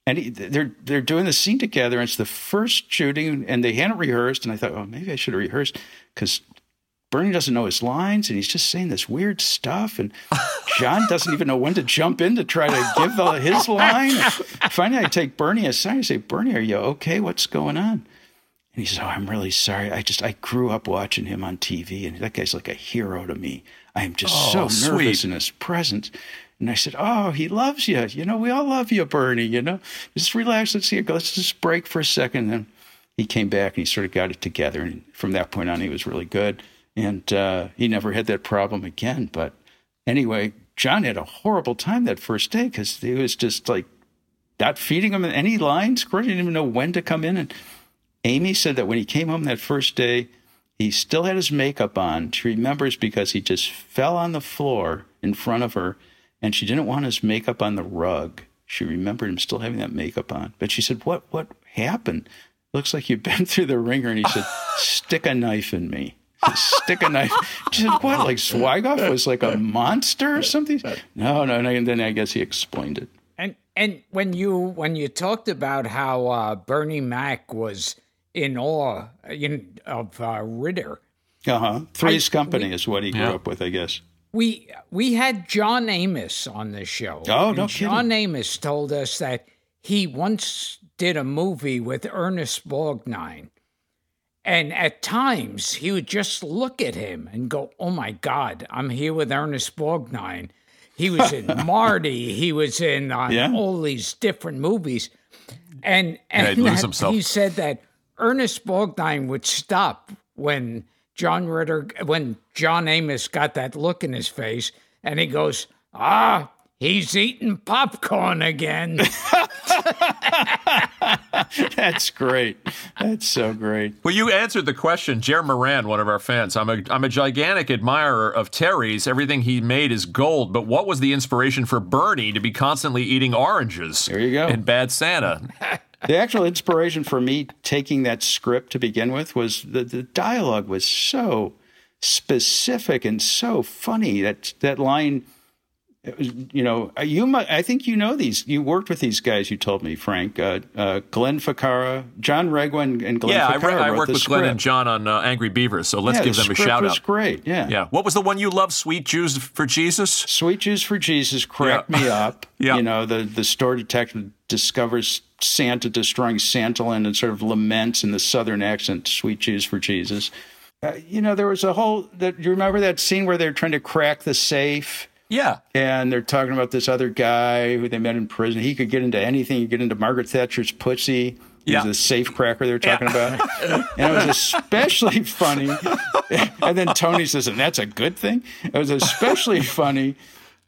And he, they're they're doing the scene together. And it's the first shooting, and they hadn't rehearsed. And I thought, oh, maybe I should have rehearsed because Bernie doesn't know his lines, and he's just saying this weird stuff. And John doesn't even know when to jump in to try to give the, his line. Finally, I take Bernie aside. I say, Bernie, are you okay? What's going on? And he says, Oh, I'm really sorry. I just, I grew up watching him on TV, and that guy's like a hero to me. I am just Oh, so nervous sweet. in his presence. And I said, Oh, he loves you. You know, we all love you, Bernie. You know, just relax. Let's see it go. Let's just break for a second. And he came back and he sort of got it together. And from that point on, he was really good. And uh, he never had that problem again. But anyway, John had a horrible time that first day because he was just like not feeding him any lines. Cory didn't even know when to come in. And Amy said that when he came home that first day, he still had his makeup on. She remembers because he just fell on the floor in front of her and she didn't want his makeup on the rug. She remembered him still having that makeup on. But she said, What what happened? Looks like you've been through the ringer. And he said, Stick a knife in me. He said, Stick a knife. She said, What? Like Zwigoff was like a monster or something? No, no, no. And then I guess he explained it. And and when you when you talked about how uh, Bernie Mac was in awe in, of uh, Ritter, Uh huh. Three's Company is what he grew up with, I guess. we we had John Amos on the show. Oh, and no John Amos told us that he once did a movie with Ernest Borgnine. And at times he would just look at him and go, Oh my God, I'm here with Ernest Borgnine. He was in Marty. He was in uh, Yeah. all these different movies. And, and he'd lose that- himself. he said that Ernest Borgnine would stop when John Ritter, when John Amos got that look in his face, and he goes, Ah, he's eating popcorn again. That's great. That's so great. Well, you answered the question. Jer Moran, one of our fans. I'm a I'm a gigantic admirer of Terry's. Everything he made is gold. But what was the inspiration for Bernie to be constantly eating oranges? There you go. In Bad Santa. The actual inspiration for me taking that script to begin with was the, the dialogue was so specific and so funny. That that line, it was, you know, you might, I think you know these. You worked with these guys. You told me, Frank, uh, uh, Glenn Ficarra, John Requa, and Glenn yeah, I, re- I worked with Glenn and. John on uh, Angry Beavers. So let's Yeah, give the them a shout was out. great. Yeah. Yeah. What was the one you love? Sweet Jews for Jesus. Sweet Jews for Jesus cracked Yeah. me up. Yeah. You know, the, the store detective discovers Santa destroying Santaland and sort of laments in the southern accent, Sweet Jews for Jesus. Uh, you know, there was a whole, that, you remember that scene where they're trying to crack the safe? Yeah. And they're talking about this other guy who they met in prison. He could get into anything. He could get into Margaret Thatcher's pussy. He was Yeah. a safe cracker they were talking about. and it was especially funny. and then Tony says, and that's a good thing. It was especially funny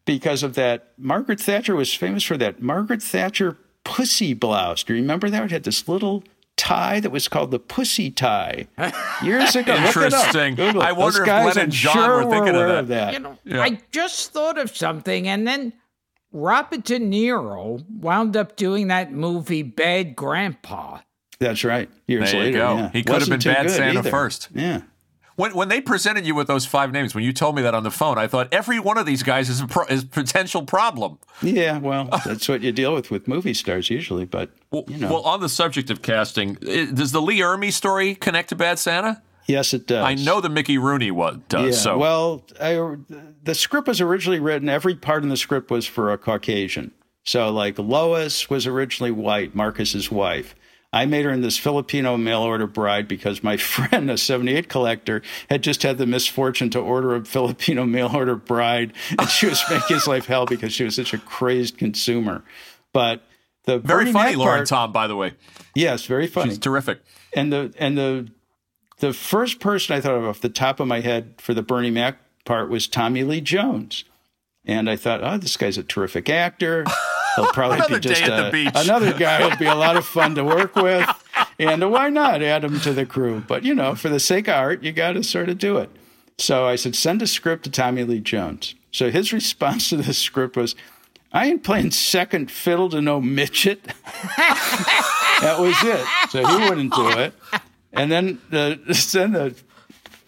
because of that. Margaret Thatcher was famous for that Margaret Thatcher pussy blouse. Do you remember that? It had this little tie that was called the pussy tie years ago. Look it up. Interesting. I wonder Those if guys, Glenn and John sure were thinking of aware that. You know, I just thought of something, and then Robert De Niro wound up doing that movie Bad Grandpa. That's right. Years There you later, go. yeah. He could have Wasn't been Bad Santa either. first. Yeah. When, when they presented you with those five names, when you told me that on the phone, I thought every one of these guys is a pro- is a potential problem. Yeah, well, that's what you deal with with movie stars usually, but Well, you know. well, on the subject of casting, does the Lee Ermey story connect to Bad Santa? yes, it does. I know the Mickey Rooney one does. Yeah, so well, I, the script was originally written. Every part in the script was for a Caucasian. So, like Lois was originally white, Marcus's wife. I made her in this Filipino mail order bride because my friend, a 78 collector, had just had the misfortune to order a Filipino mail order bride, and she was making his life hell because she was such a crazed consumer. But the very funny, Lauren part- Tom. By the way, Yes, very funny. she's terrific. and the and the the first person I thought of off the top of my head for the Bernie Mac part was Tommy Lee Jones, and I thought, oh, this guy's a terrific actor. he'll probably Another be just day at the a- another guy who'll be a lot of fun to work with. And why not add him to the crew? But you know, for the sake of art, you got to sort of do it. So I said, send a script to Tommy Lee Jones. So his response to the script was, I ain't playing second fiddle to no midget. that was it. So he wouldn't do it. And then the then the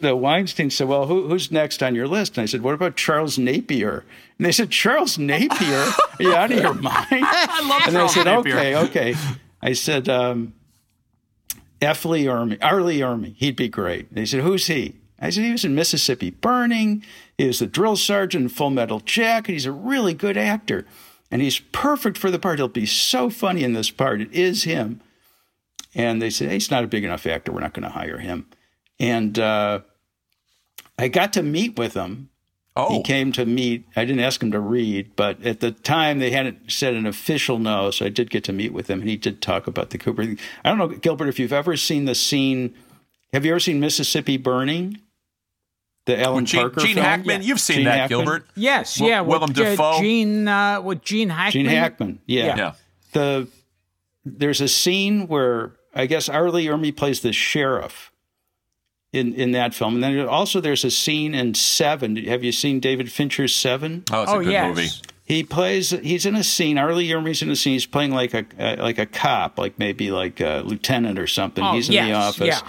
the Weinstein said, "Well, who, who's next on your list?" And I said, "What about Charles Napier?" And they said, "Charles Napier? Are you out of your mind?" I love And I Charles said, Napier. "Okay, okay." I said, um, "F. Lee Ermey, R. Lee Ermey, he'd be great." They said, "Who's he?" I said, "He was in Mississippi Burning. Was the drill sergeant in Full Metal Jacket. He's a really good actor, and he's perfect for the part. He'll be so funny in this part. It is him." And they said, hey, he's not a big enough actor. We're not going to hire him. And uh, I got to meet with him. Oh, He came to meet. I didn't ask him to read, but at the time they hadn't said an official no, so I did get to meet with him, and he did talk about the Cooper. I don't know, Gilbert, if you've ever seen the scene. Have you ever seen Mississippi Burning? The Alan Gene, Parker Gene film? Hackman. You've seen Gene that, Hackman? Gilbert. Yes, Wi- yeah. Willem with, uh, Dafoe? Gene, uh, with Gene Hackman. Gene Hackman. Yeah. Yeah. The there's a scene where I guess R. Lee Ermey plays the sheriff in in that film, and then also there's a scene in Seven. Have you seen David Fincher's Seven? Oh, it's Oh, a good yes. movie. He plays. He's in a scene. R. Lee Ermey's in a scene. He's playing like a uh, like a cop, like maybe like a lieutenant or something. Oh, he's in the office, yeah.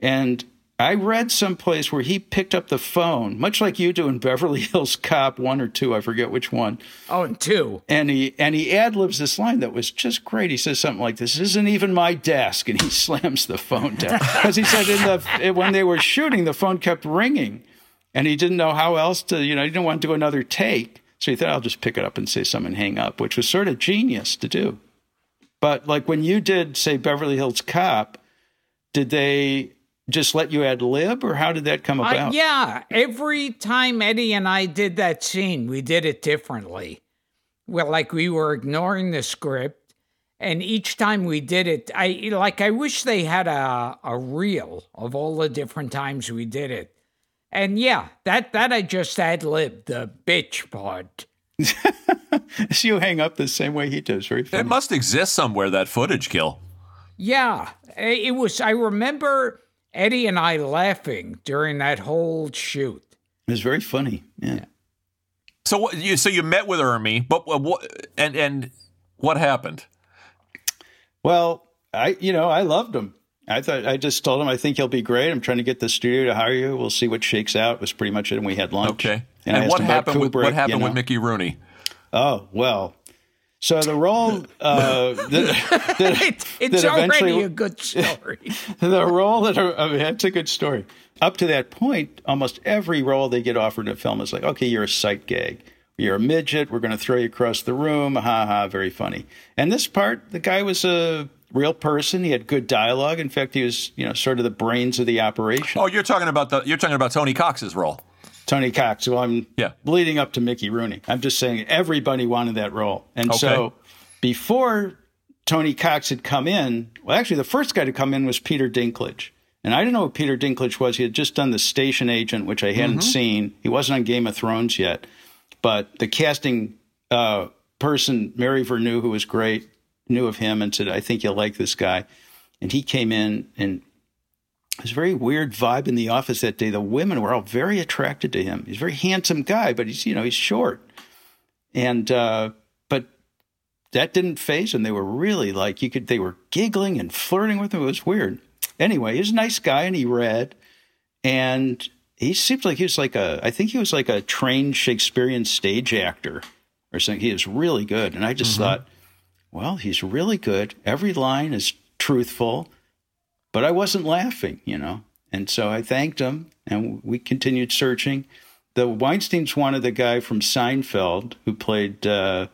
and I read someplace where he picked up the phone, much like you do in Beverly Hills Cop one or two. I forget which one Oh, and two. and he and he ad libs this line that was just great. He says something like, "This isn't even my desk," and he slams the phone down because he said in the when they were shooting, the phone kept ringing, and he didn't know how else to you know he didn't want to do another take, so he thought I'll just pick it up and say something and hang up, which was sort of genius to do. But like when you did say Beverly Hills Cop, did they just let you ad lib, or how did that come Uh, about? yeah, every time Eddie and I did that scene, we did it differently. Well, like we were ignoring the script, and each time we did it, I like I wish they had a a reel of all the different times we did it. And yeah, that that I just ad libbed the bitch part. So you hang up the same way he does. Very funny. It must exist somewhere that footage, Gil. Yeah, it was. I remember Eddie and I laughing during that whole shoot. It was very funny. Yeah. So what? You so you met with Ermey, but what? And and what happened? Well, I you know I loved him. I thought I just told him I think he'll be great. I'm trying to get the studio to hire you. We'll see what shakes out. It Was pretty much it. And we had lunch. Okay. And, I And, what him about happened with Kubrick, what happened you know. with Mickey Rooney? Oh well. So the role uh, that, that, it, it's that already a good story. the role that I mean, that's a good story. Up to that point, almost every role they get offered in a film is like, okay, you're a sight gag. You're a midget. We're going to throw you across the room. Ha ha, very funny. And this part, the guy was a real person. He had good dialogue. In fact, he was, you know, sort of the brains of the operation. Oh, you're talking about the you're talking about Tony Cox's role. Tony Cox. Well, I'm Yeah. leading up to Mickey Rooney. I'm just saying everybody wanted that role. And Okay. so before Tony Cox had come in, well, actually, the first guy to come in was Peter Dinklage. And I didn't know who Peter Dinklage was. He had just done The Station Agent, which I hadn't seen. He wasn't on Game of Thrones yet. But the casting uh, person, Mary Vernieu, who was great, knew of him and said, I think you'll like this guy. And he came in and it was a very weird vibe in the office that day. The women were all very attracted to him. He's a very handsome guy, but he's you know he's short, and uh, but that didn't phase them. They were really like you could. They were giggling and flirting with him. It was weird. Anyway, he's a nice guy, and he read, and he seemed like he was like a. I think he was like a trained Shakespearean stage actor or something. He was really good, and I just thought, well, he's really good. Every line is truthful but I wasn't laughing, you know. And so I thanked him, and we continued searching. The Weinsteins wanted the guy from Seinfeld who played uh,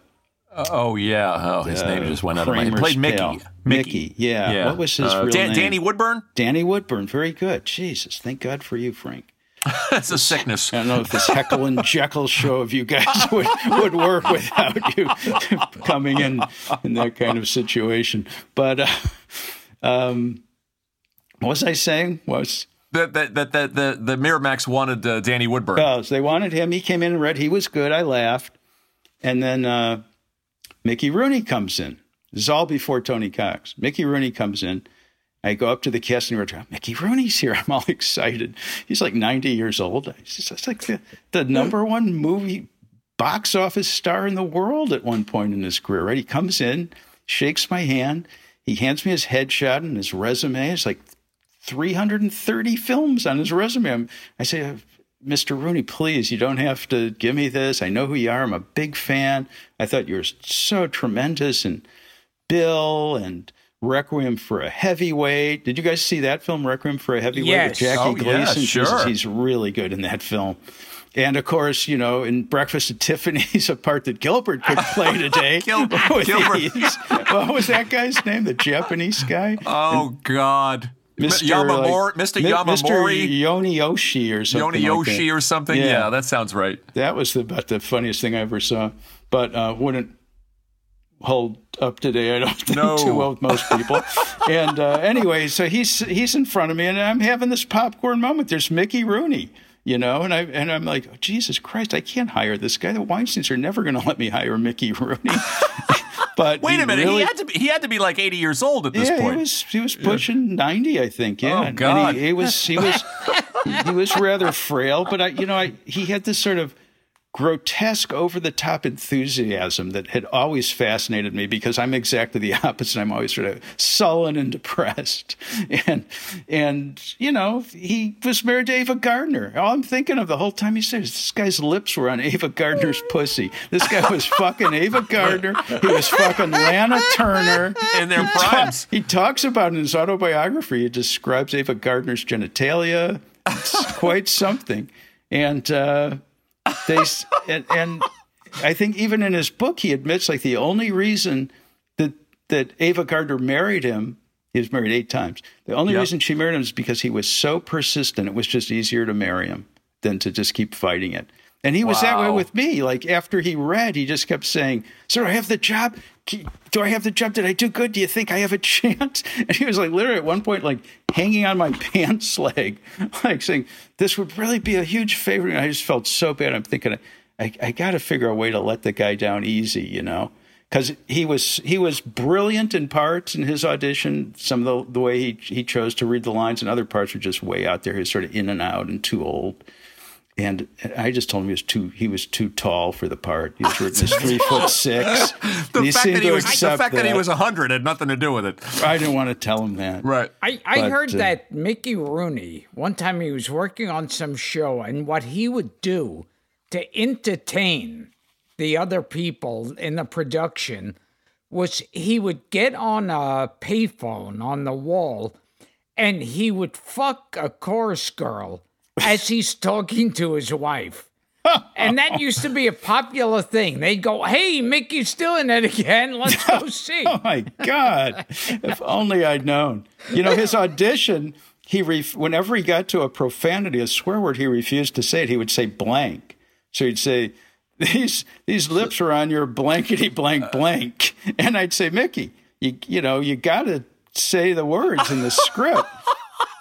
Oh yeah. Oh, his name just went out of my Played Mickey. pal. Mickey. Yeah. What was his Uh, real Dan- name? Danny Woodburn. Danny Woodburn. Very good. Jesus, thank God for you, Frank. That's a sickness. I don't know if this Heckle and Jeckle show of you guys would, would work without you coming in in that kind of situation. But uh, um, what was I saying? Was That that that that the the Miramax wanted uh, Danny Woodburn. Oh, so they wanted him. He came in and read. He was good. I laughed. And then uh, Mickey Rooney comes in. This is all before Tony Cox. Mickey Rooney comes in. I go up to the casting director. Mickey Rooney's here. I'm all excited. He's like 90 years old. It's like the, the number one movie box office star in the world at one point in his career, right? He comes in, shakes my hand. He hands me his headshot and his resume. It's like 330 films on his resume. I say, Mr. Rooney, please, you don't have to give me this. I know who you are. I'm a big fan. I thought you were so tremendous. And Bill and Requiem for a Heavyweight. Did you guys see that film, Requiem for a Heavyweight yes. with Jackie oh, Gleason? Yeah, sure. Jesus, he's really good in that film. And of course, you know, in Breakfast at Tiffany's, a part that Gilbert could play today. Gil- Gilbert. what was that guy's name? The Japanese guy? Oh God. Mr. Yamamori, like, Mr. Yamamori, Mr. Yunioshi or something. Yoni like Yoshi that. or something. Yeah. Yeah. that sounds right. That was the, about the funniest thing I ever saw, but uh, wouldn't hold up today. I don't think No. too well with most people. and uh, anyway, so he's he's in front of me, and I'm having this popcorn moment. There's Mickey Rooney, you know, and I and I'm like, oh, Jesus Christ, I can't hire this guy. The Weinstein's are never going to let me hire Mickey Rooney. but Wait a minute. really- he had to be, he had to be like 80 years old at this yeah, point. he was he was pushing ninety, I think. Yeah, Oh, And God. he, he was he was he was rather frail, but I, you know, I he had this sort of grotesque, over the top enthusiasm that had always fascinated me because I'm exactly the opposite. I'm always sort of sullen and depressed, and and you know, he was married to Ava Gardner. All I'm thinking of the whole time he says this guy's lips were on Ava Gardner's pussy. This guy was fucking Ava Gardner. He was fucking Lana Turner in their primes. he talks about in his autobiography. He describes Ava Gardner's genitalia. It's quite something, and uh, they and, and I think even in his book he admits like the only reason that that Ava Gardner married him. He was married eight times. The only Yeah. reason she married him is because he was so persistent. It was just easier to marry him than to just keep fighting it. And he was that way with me. Like after he read, he just kept saying, "Sir, I have the job. Do I have the job? Did I do good? Do you think I have a chance?" And he was like, literally at one point, like hanging on my pants leg, like saying, "This would really be a huge favor." And I just felt so bad. I'm thinking, I, I got to figure a way to let the guy down easy, you know, because he was he was brilliant in parts in his audition. Some of the the way he he chose to read the lines, and other parts were just way out there. He was sort of in and out and too old. And I just told him he was too he was too tall for the part. He was written as three foot six. The fact, that he, was, the accept fact that he was 100 had nothing to do with it. I didn't want to tell him that. Right. I, I But, heard uh, that Mickey Rooney, one time he was working on some show, and what he would do to entertain the other people in the production was he would get on a payphone on the wall and he would fuck a chorus girl as he's talking to his wife. And that used to be a popular thing. They'd go, Hey, Mickey's still in it again. Let's go see. Oh my God! if only I'd known. You know, his audition. He ref- whenever he got to a profanity, a swear word, he refused to say it. He would say blank. So he'd say, "These these lips are on your blankety blank blank," and I'd say, "Mickey, you you know you got to say the words in the script."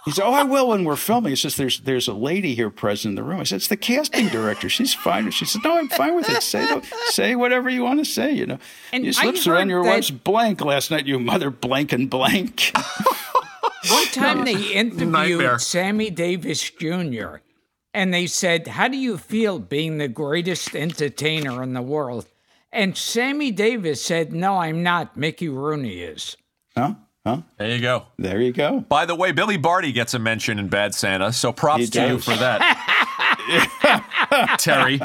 He said, "Oh, I will when we're filming." He says, "There's there's a lady here present in the room." I said, "It's the casting director. She's fine." She said, "No, I'm fine with it. Say the, say whatever you want to say. You know, And your I lips are on your that- wife's blank last night. You mother blank and blank." One time they interviewed Nightmare. Sammy Davis Jr. and they said, How do you feel being the greatest entertainer in the world? And Sammy Davis said, No, I'm not. Mickey Rooney is. huh? Huh? There you go. There you go. By the way, Billy Barty gets a mention in Bad Santa, so props to you for that. Terry.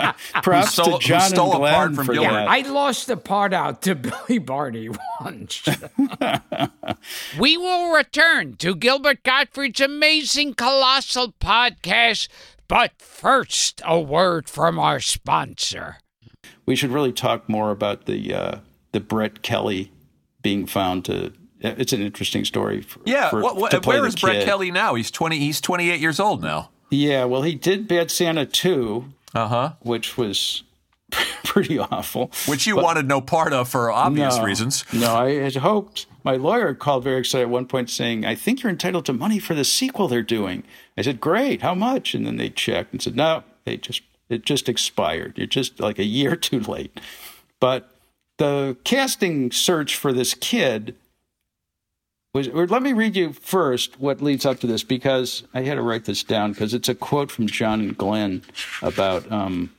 Props who stole, to John who stole and a part Glenn from Gilbert. that. I lost the part out to Billy Barty once. we will return to Gilbert Gottfried's amazing colossal podcast, but first, a word from our sponsor. We should really talk more about the uh, the Brett Kelly being found to. It's an interesting story. For, Yeah, for, what, what, where Brett. Kelly now? He's 20 he's 28 years old now. Yeah, well, he did Bad Santa 2, Uh-huh. which was pretty awful. Which you wanted no part of for obvious No. reasons. No, I had hoped. My lawyer called very excited at one point saying, I think you're entitled to money for the sequel they're doing. I said, Great, how much? And then they checked and said, No, they just it just expired. You're just like a year too late. But the casting search for this kid was. Or let me read you first what leads up to this because I had to write this down because it's a quote from John and Glenn about um,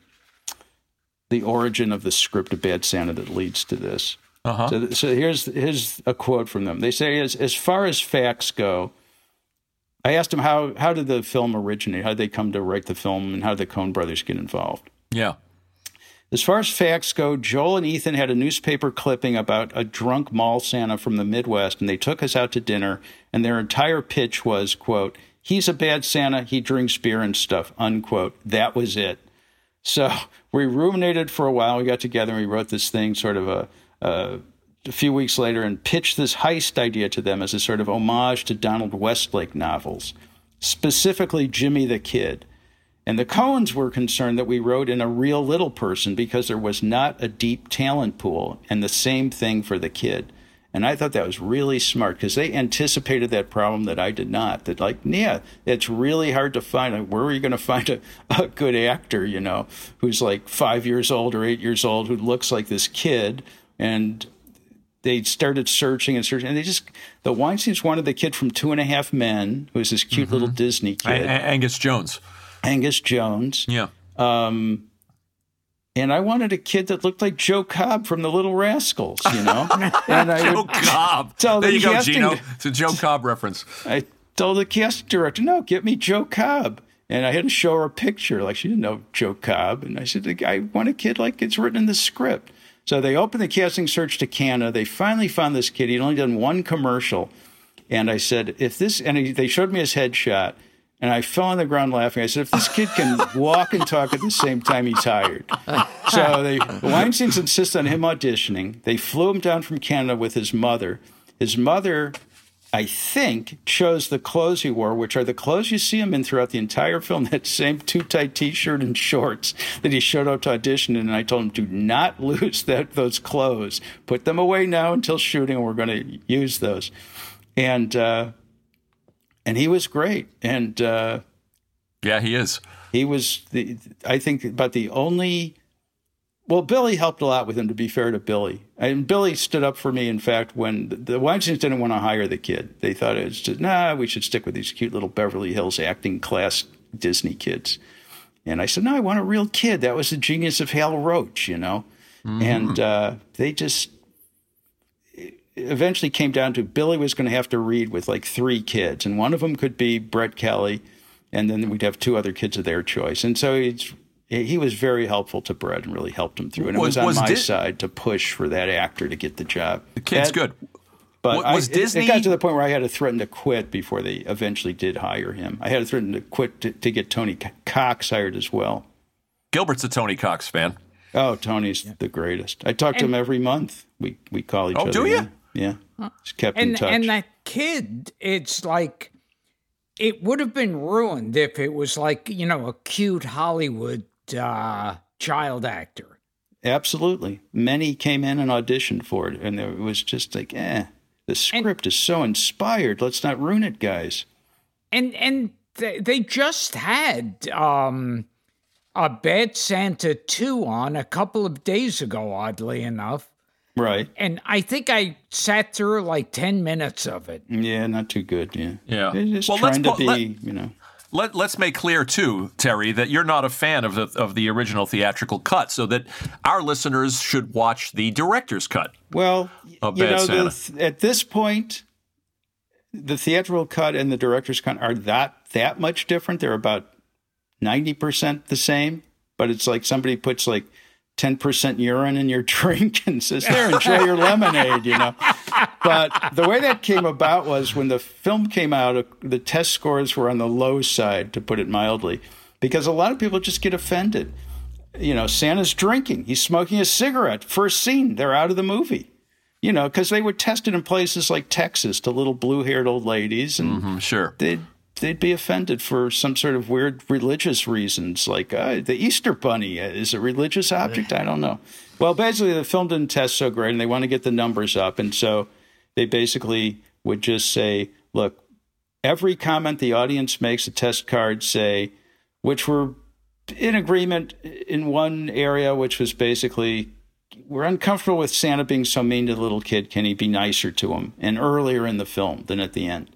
the origin of the script of Bad Santa that leads to this. Uh-huh. So, so here's here's a quote from them. They say, as as far as facts go, I asked them how how did the film originate? How did they come to write the film, and how did the Coen brothers get involved? Yeah. As far as facts go, Joel and Ethan had a newspaper clipping about a drunk mall Santa from the Midwest, and they took us out to dinner, and their entire pitch was, quote, he's a bad Santa, he drinks beer and stuff, unquote. That was it. So we ruminated for a while. We got together and we wrote this thing sort of a, a, a few weeks later and pitched this heist idea to them as a sort of homage to Donald Westlake novels, specifically Jimmy the Kid. And the Coens were concerned that we wrote in a real little person because there was not a deep talent pool, and the same thing for the kid. And I thought that was really smart because they anticipated that problem that I did not. That, like, yeah, it's really hard to find. Like, where are you going to find a, a good actor, you know, who's like five years old or eight years old, who looks like this kid? And they started searching and searching, and they just the Weinstein's wanted the kid from Two and a Half Men, who was this cute mm-hmm. little Disney kid, Angus Jones. Angus Jones. Yeah. Um, and I wanted a kid that looked like Joe Cobb from the Little Rascals, you know. and I Joe Cobb. tell there the you go, Gino. It's a Joe Cobb reference. I told the casting director, "No, get me Joe Cobb." And I had to show her a picture, like she didn't know Joe Cobb. And I said, "I want a kid like it's written in the script." So they opened the casting search to Canada. They finally found this kid. He'd only done one commercial, and I said, "If this," and they showed me his headshot, and I fell on the ground laughing. I said, "If this kid can walk and talk at the same time, he's hired." So they Weinstein's insist on him auditioning. They flew him down from Canada with his mother. His mother, I think, chose the clothes he wore, which are the clothes you see him in throughout the entire film. That same too tight T-shirt and shorts that he showed up to audition in. And I told him, "Do not lose that those clothes. Put them away now until shooting, and we're going to use those." And uh, and he was great. And uh, Yeah, he is. he was the I think about the only well Billy helped a lot with him to be fair to Billy. And Billy stood up for me in fact when the, Weinsteins didn't want to hire the kid. They thought it was just nah we should stick with these cute little Beverly Hills acting class Disney kids. And I said no I want a real kid. That was the genius of Hal Roach you know? And uh, they just eventually came down to Billy was going to have to read with like three kids, and one of them could be Brett Kelly, and then we'd have two other kids of their choice. And so it's, he was very helpful to Brett and really helped him through. And it Was- was, on was my Dis- side to push for that actor to get the job. The kid's That- good. But Wa- I- was it- Disney- It got to the point where I had to threaten to quit before they eventually did hire him. I had to threaten to quit to, to get Tony Cox hired as well. Gilbert's a Tony Cox fan. Oh, Tony's the greatest. I talk to him every month. We we call each Oh, other. Oh, do ya? Yeah. Yeah. Just kept in and touch. and that kid, it's like it would have been ruined if it was like you know a cute Hollywood uh, child actor. Absolutely. Many came in and auditioned for it, and it was just like, eh, the script is so inspired. Let's not ruin it, guys. and and they, they just had um a bad santa 2 on a couple of days ago oddly enough Right. and i think i sat through like 10 minutes of it Yeah, not too good. Yeah. Yeah. They're just Well, let's trying to be, let- you know. Let, let's make clear too, Terry, that you're not a fan of the of the original theatrical cut, so that our listeners should watch the director's cut. Well, A you bad know, Santa. the, at this point, the theatrical cut and the director's cut are that that much different. They're about ninety percent the same, but it's like somebody puts like ten percent urine in your drink and says, "There, enjoy your lemonade," you know. But the way that came about was when the film came out, uh, the test scores were on the low side, to put it mildly, because a lot of people just get offended. You know, Santa's drinking, he's smoking a cigarette. First scene, they're out of the movie you know, because they would test it in places like Texas to little blue-haired old ladies, and Mm, sure. they'd they'd be offended for some sort of weird religious reasons, like uh, the Easter Bunny is a religious object. I don't know. Well, basically, the film didn't test so great, and they want to get the numbers up, and so they basically would just say, "Look, every comment the audience makes, a test card say, which were in agreement in one area, which was basically we're uncomfortable with Santa being so mean to the little kid. Can he be nicer to him? And earlier in the film than at the end.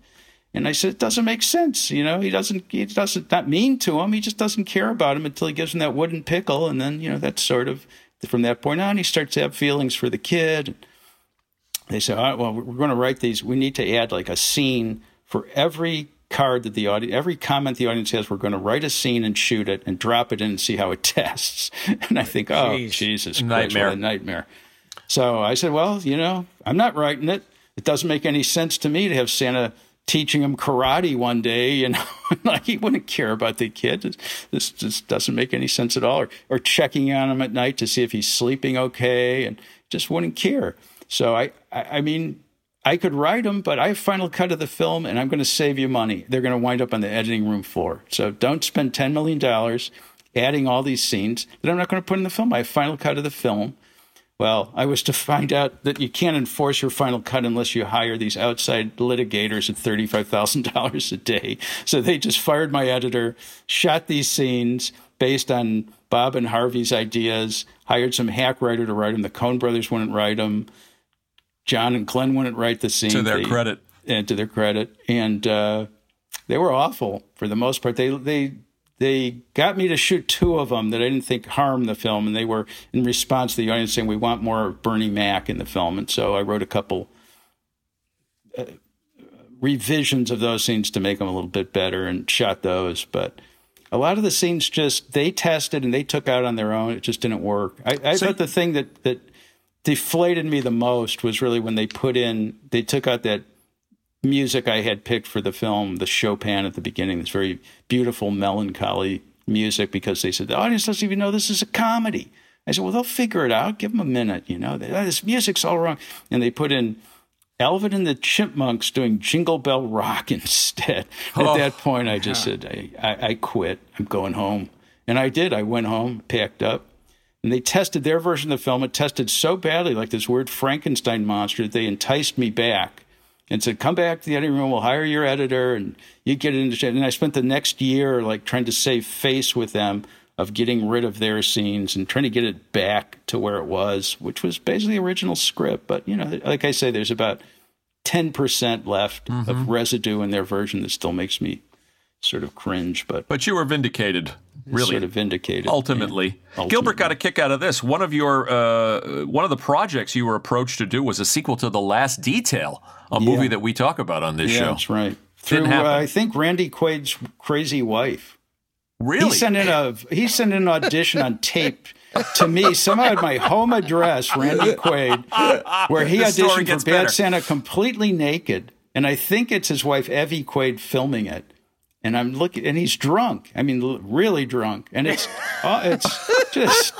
And I said, it doesn't make sense. You know, he doesn't, he doesn't, not mean to him. He just doesn't care about him until he gives him that wooden pickle. And then, you know, that's sort of, from that point on, he starts to have feelings for the kid. They say, all right, well, we're going to write these. We need to add like a scene for every card that the audience, every comment the audience has, we're going to write a scene and shoot it and drop it in and see how it tests. And I think, oh, Jeez. Jesus Christ, Nightmare. nightmare. So I said, well, you know, I'm not writing it. It doesn't make any sense to me to have Santa teaching him karate one day. You know, like he wouldn't care about the kid. This- just doesn't make any sense at all. Or, or checking on him at night to see if he's sleeping okay, and just wouldn't care. So I, I, I mean, I could write them, but I have final cut of the film, and I'm going to save you money. They're going to wind up on the editing room floor. So don't spend ten million dollars adding all these scenes that I'm not going to put in the film. I have final cut of the film. Well, I was to find out that you can't enforce your final cut unless you hire these outside litigators at $35,000 a day. So they just fired my editor, shot these scenes based on Bob and Harvey's ideas, hired some hack writer to write them. The Coen brothers wouldn't write them. John and Glenn wouldn't write the scene. To their They- credit. and to their credit, and uh, they were awful for the most part. They they they got me to shoot two of them that I didn't think harmed the film, and they were in response to the audience saying we want more Bernie Mac in the film, and so I wrote a couple uh, revisions of those scenes to make them a little bit better and shot those, but. A lot of the scenes just they tested and they took out on their own. It just didn't work. I, I So- thought the thing that that deflated me the most was really when they put in they took out that music I had picked for the film, the Chopin at the beginning, this very beautiful, melancholy music, because they said the audience doesn't even know this is a comedy. I said, well, they'll figure it out. Give them a minute, you know. They, "Oh, this music's all wrong, and they put in Alvin and the Chipmunks doing Jingle Bell Rock instead. At Oh. that point, I just said, I, I, I quit. I'm going home, and I did. I went home, packed up, and they tested their version of the film. It tested so badly, like this weird Frankenstein monster, that they enticed me back and said, "Come back to the editing room. We'll hire your editor, and you get it into shape." And I spent the next year like trying to save face with them of getting rid of their scenes and trying to get it back to where it was, which was basically the original script. But you know, like I say, there's about ten percent left of mm-hmm. residue in their version that still makes me sort of cringe, but But you were vindicated, really. sort of vindicated Ultimately. Yeah. Gilbert got a kick out of this. One of your uh, one of the projects you were approached to do was a sequel to The Last Detail, a movie that we talk about on this Yeah, show. that's right. Through uh. I think Randy Quaid's crazy wife. Really? He sent in a he sent in an audition on tape to me somehow at my home address, Randy Quaid, where he auditioned for Bad better. Santa completely naked, and I think it's his wife Evie Quaid filming it. And I'm looking, and he's drunk. I mean, really drunk, and it's uh, it's just.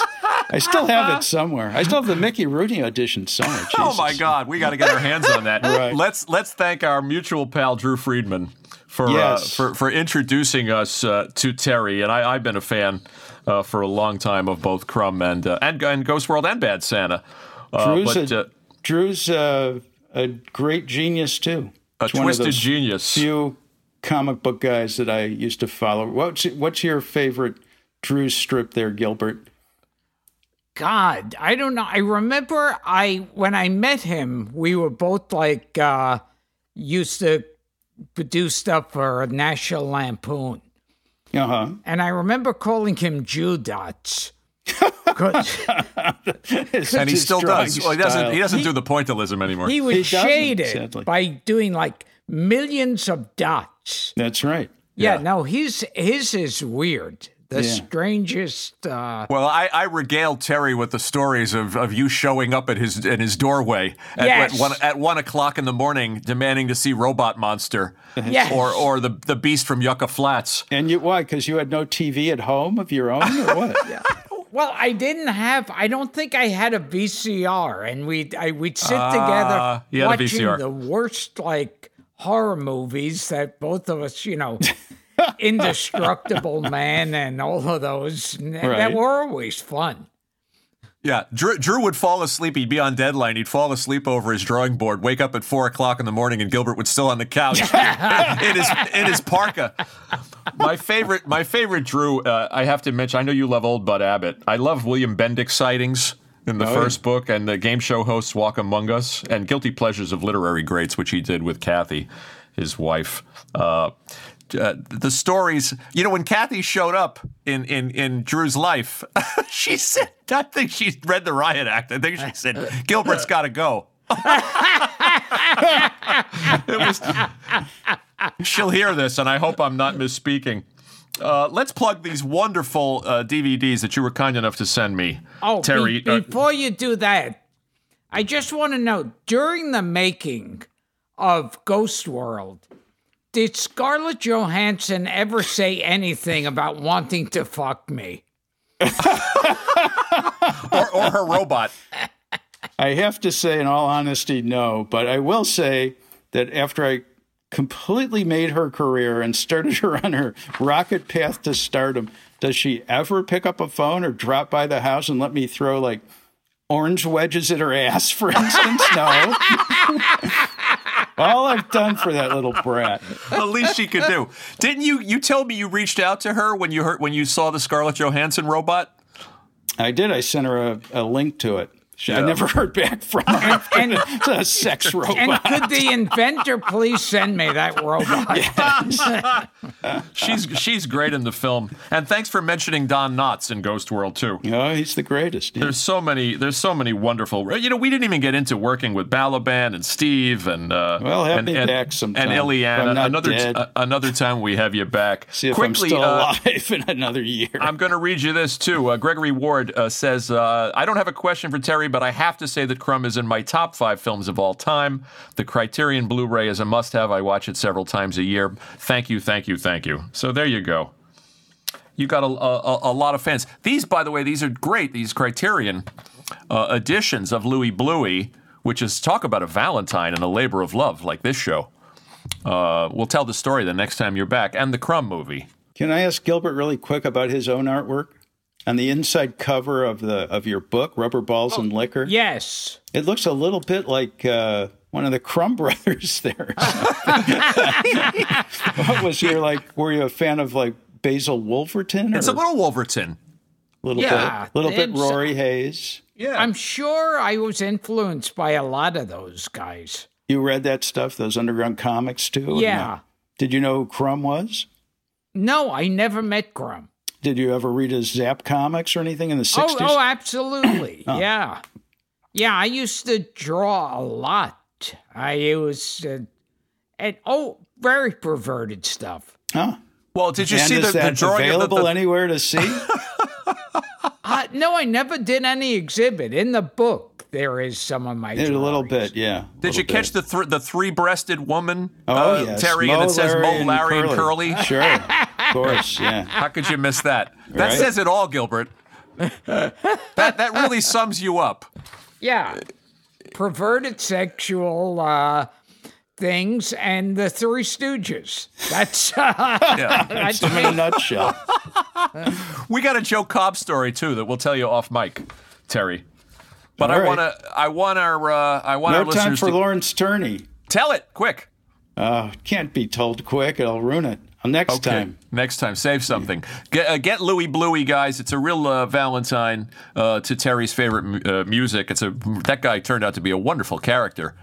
I still have it somewhere. I still have the Mickey Rooney audition somewhere. Oh my God, we got to get our hands on that. Right. Let's let's thank our mutual pal Drew Friedman for Yes. uh, for for introducing us uh, to Terry, and I, I've been a fan uh, for a long time of both Crumb and uh, and, and Ghost World and Bad Santa. Uh, Drew's but a, uh, Drew's a, a great genius too. a one of twisted genius. Few comic book guys that I used to follow. What's what's your favorite Drew strip there, Gilbert? God, I don't know. I remember I when I met him, we were both like uh used to do stuff for National Lampoon. Uh huh. And I remember calling him Judots. 'Cause and he still does. Well, he doesn't. He doesn't do the pointillism anymore. he was He doesn't, shaded sadly. by doing like millions of dots. That's right. Yeah, Yeah. no, his his is weird. The Yeah. strangest uh Well, I, I regaled Terry with the stories of, of you showing up at his at his doorway at, Yes. at one at one o'clock in the morning, demanding to see Robot Monster, Yes. or or the the Beast from Yucca Flats. And you why? Because you had no TV at home of your own, or what? Well, I didn't have. I don't think I had a VCR, and we'd I, we'd sit Ah, together you had a watching VCR. the worst like horror movies that both of us, you know, Indestructible Man and all of those n- that were always fun. Yeah, Drew, Drew would fall asleep. He'd be on deadline. He'd fall asleep over his drawing board. Wake up at four o'clock in the morning, and Gilbert would still on the couch in his in his parka. My favorite, my favorite Drew. Uh, I have to mention. I know you love old Bud Abbott. I love William Bendix sightings. In the Oh, first book, and the game show hosts walk among us, and Guilty Pleasures of Literary Greats, which he did with Kathy, his wife. Uh, uh, the stories, you know, when Kathy showed up in, in, in Drew's life, she said, I think she read the riot act. I think she said, Gilbert's got to go. was, she'll hear this, and I hope I'm not misspeaking. Uh, let's plug these wonderful uh, DVDs that you were kind enough to send me. Oh, Terry. be- uh, before you do that, I just want to know during the making of Ghost World, did Scarlett Johansson ever say anything about wanting to fuck me? or, or her robot. I have to say, in all honesty, no. But I will say that after I completely made her career and started her on her rocket path to stardom, does she ever pick up a phone or drop by the house and let me throw like orange wedges at her ass, for instance? No. all I've done for that little brat. the least she could do. Didn't you? You tell me you reached out to her when you heard when you saw the Scarlett Johansson robot. I did. I sent her a, a link to it. She, I never heard back from her. And it's a sex robot. and could the inventor please send me that robot? She's she's great in the film. And thanks for mentioning Don Knotts in Ghost World too. Oh, he's the greatest. yeah. There's so many. There's so many wonderful. You know, we didn't even get into working with Balaban and Steve and uh, Well, have and, me and, back sometime, and Illeana. I'm not Another dead. uh, another time we have you back. See if Quickly, I'm still uh, alive in another year. I'm going to read you this too. Uh, Gregory Ward uh, says, uh, I don't have a question for Terry, but I have to say that Crumb is in my top five films of all time. The Criterion Blu ray is a must have. I watch it several times a year. Thank you, thank you, thank you. So there you go. You got a, a, a lot of fans. These, by the way, these are great, these Criterion uh, editions of Louie Bluie, which is talk about a Valentine and a labor of love like this show. Uh, we'll tell the story the next time you're back. And the Crumb movie. Can I ask Gilbert really quick about his own artwork? On the inside cover of the of your book, Rubber Balls and Liquor, Yes. it looks a little bit like uh, one of the Crumb brothers there. what was your like? Were you a fan of like Basil Wolverton? It's a little Wolverton. little Yeah, bit, little bit Rory Hayes. Yeah. I'm sure I was influenced by a lot of those guys. You read that stuff, those underground comics too? Yeah. no? Did you know who Crumb was? No, I never met Crumb. Did you ever read his Zap comics or anything in the Oh, sixties? oh, oh absolutely. Yeah. Yeah, I used to draw a lot. I it was uh, and oh, very perverted stuff. Huh? Well, did you and see is the, the drawing available of the, the anywhere to see? Uh, no, I never did any exhibit. In the book, there is some of my a little bit, yeah. Did you catch the th- the three-breasted woman, Oh, uh, yes. Terry, Mo, and it says Larry, Mo, Larry, and Curly? Sure, of course, yeah. How could you miss that? That Right. says it all, Gilbert. that that really sums you up. Yeah. Perverted sexual uh, things and the Three Stooges. That's uh, Yeah. that's In a nutshell. we got a Joe Cobb story too that we'll tell you off mic, Terry. But All I right. want to. I want our. Uh, I want No our time for to Lawrence Tierney. tell it quick. Uh, can't be told quick. It'll ruin it. Next time. Next time, save something. Get, uh, get Louie Bluie, guys. It's a real uh, Valentine uh, to Terry's favorite mu- uh, music. It's a that guy turned out to be a wonderful character,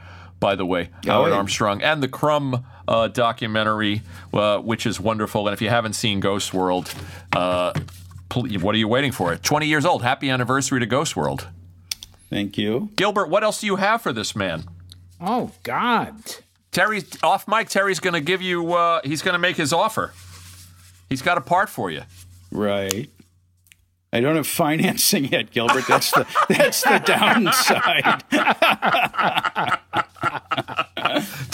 by the way, Howard yeah. Armstrong, and the Crumb uh, documentary, uh, which is wonderful. And if you haven't seen Ghost World, uh, pl- what are you waiting for? Twenty years old. Happy anniversary to Ghost World. Thank you. Gilbert, what else do you have for this man? Oh God. Terry, off mic. Terry's going to give you. Uh, he's going to make his offer. He's got a part for you. Right. I don't have financing yet, Gilbert. That's the that's the downside.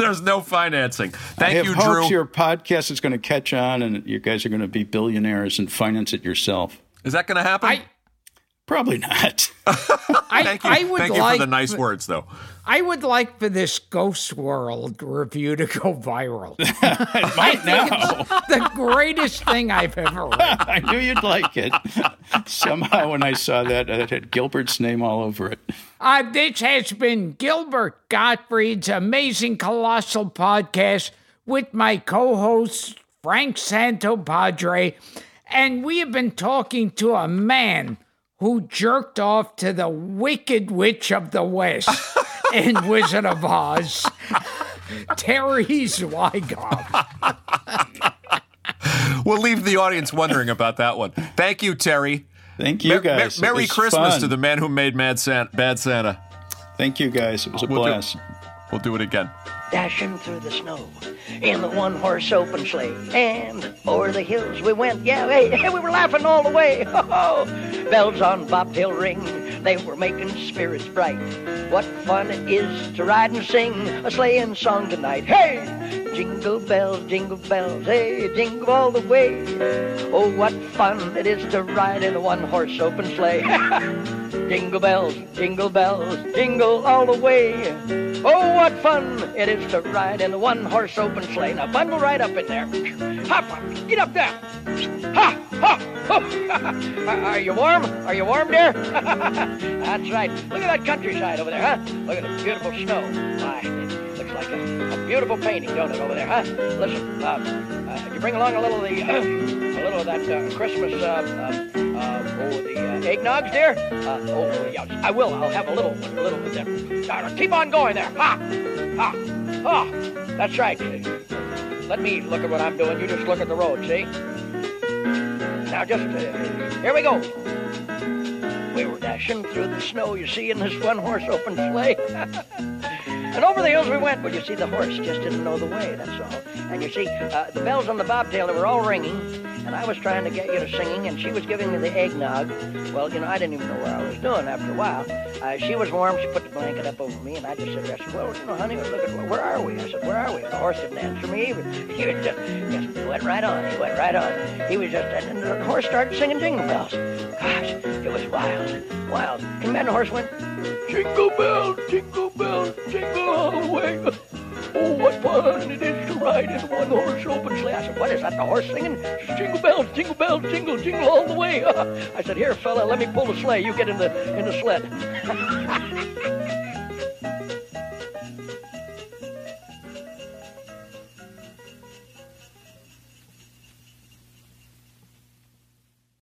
There's no financing. Thank I Thank have you, hopes Drew. your podcast is going to catch on, and you guys are going to be billionaires and finance it yourself. Is that going to happen? I Probably not. I, Thank you. I would Thank you like for the nice words, though. I would like for this Ghost World review to go viral. Might now. the greatest thing I've ever read. I knew you'd like it. Somehow, when I saw that, it had Gilbert's name all over it. Uh, this has been Gilbert Gottfried's Amazing Colossal Podcast with my co host, Frank Santopadre. And we have been talking to a man who jerked off to the Wicked Witch of the West in Wizard of Oz, Terry Zwigoff. We'll leave the audience wondering about that one. Thank you, Terry. Thank you guys. It Merry Christmas fun. to the man who made Mad Santa, Bad Santa. Thank you guys. It was a We'll do- blast. We'll do it again. Dashing through the snow in the one horse open sleigh. And o'er the hills we went. Yeah, hey, hey, we were laughing all the way. Oh, bells on bobtail ring, they were making spirits bright. What fun it is to ride and sing a sleighing song tonight. Hey, jingle bells, jingle bells, hey, jingle all the way. Oh, what fun it is to ride in a one horse open sleigh. Jingle bells, jingle bells, jingle all the way. Oh, what fun it is to ride in a one horse open sleigh. Now bundle right up in there. Hop up, get up there. Ha, ha, ha. Are you warm? Are you warm, dear? That's right. Look at that countryside over there, huh? Look at the beautiful snow. Why, it looks like a beautiful painting, don't it, over there, huh? Listen, uh, uh, you bring along a little of the, a little of that uh, Christmas, uh, uh, uh, oh, the uh, eggnogs, dear? Uh, oh, yeah, I will. I'll have a little, a little there. Now, keep on going there. Ha, ha, ha. That's right. Let me look at what I'm doing. You just look at the road, see? Now, just uh, here we go. We were dashing through the snow, you see, in this one horse open sleigh. and over the hills we went. Well, you see, the horse just didn't know the way, that's all. And you see, uh, the bells on the bobtail, they were all ringing. And I was trying to get you to singing, and she was giving me the eggnog. Well, you know, I didn't even know what I was doing after a while. Uh, she was warm. She put the blanket up over me, and I just said, I said, well, you know, honey, look at where are we? I said, where are we? The horse didn't answer me. He he was just, just went right on. He went right on. He was just, and the horse started singing jingle bells. Gosh, it was wild, wild. And then the horse went, jingle bells, jingle bells, jingle all the way. Oh, what fun it is to ride in a one horse open sleigh. I said, What is that? The horse singing? Jingle bells, jingle bells, jingle, jingle all the way. I said, Here, fella, let me pull the sleigh. You get in the in the sled.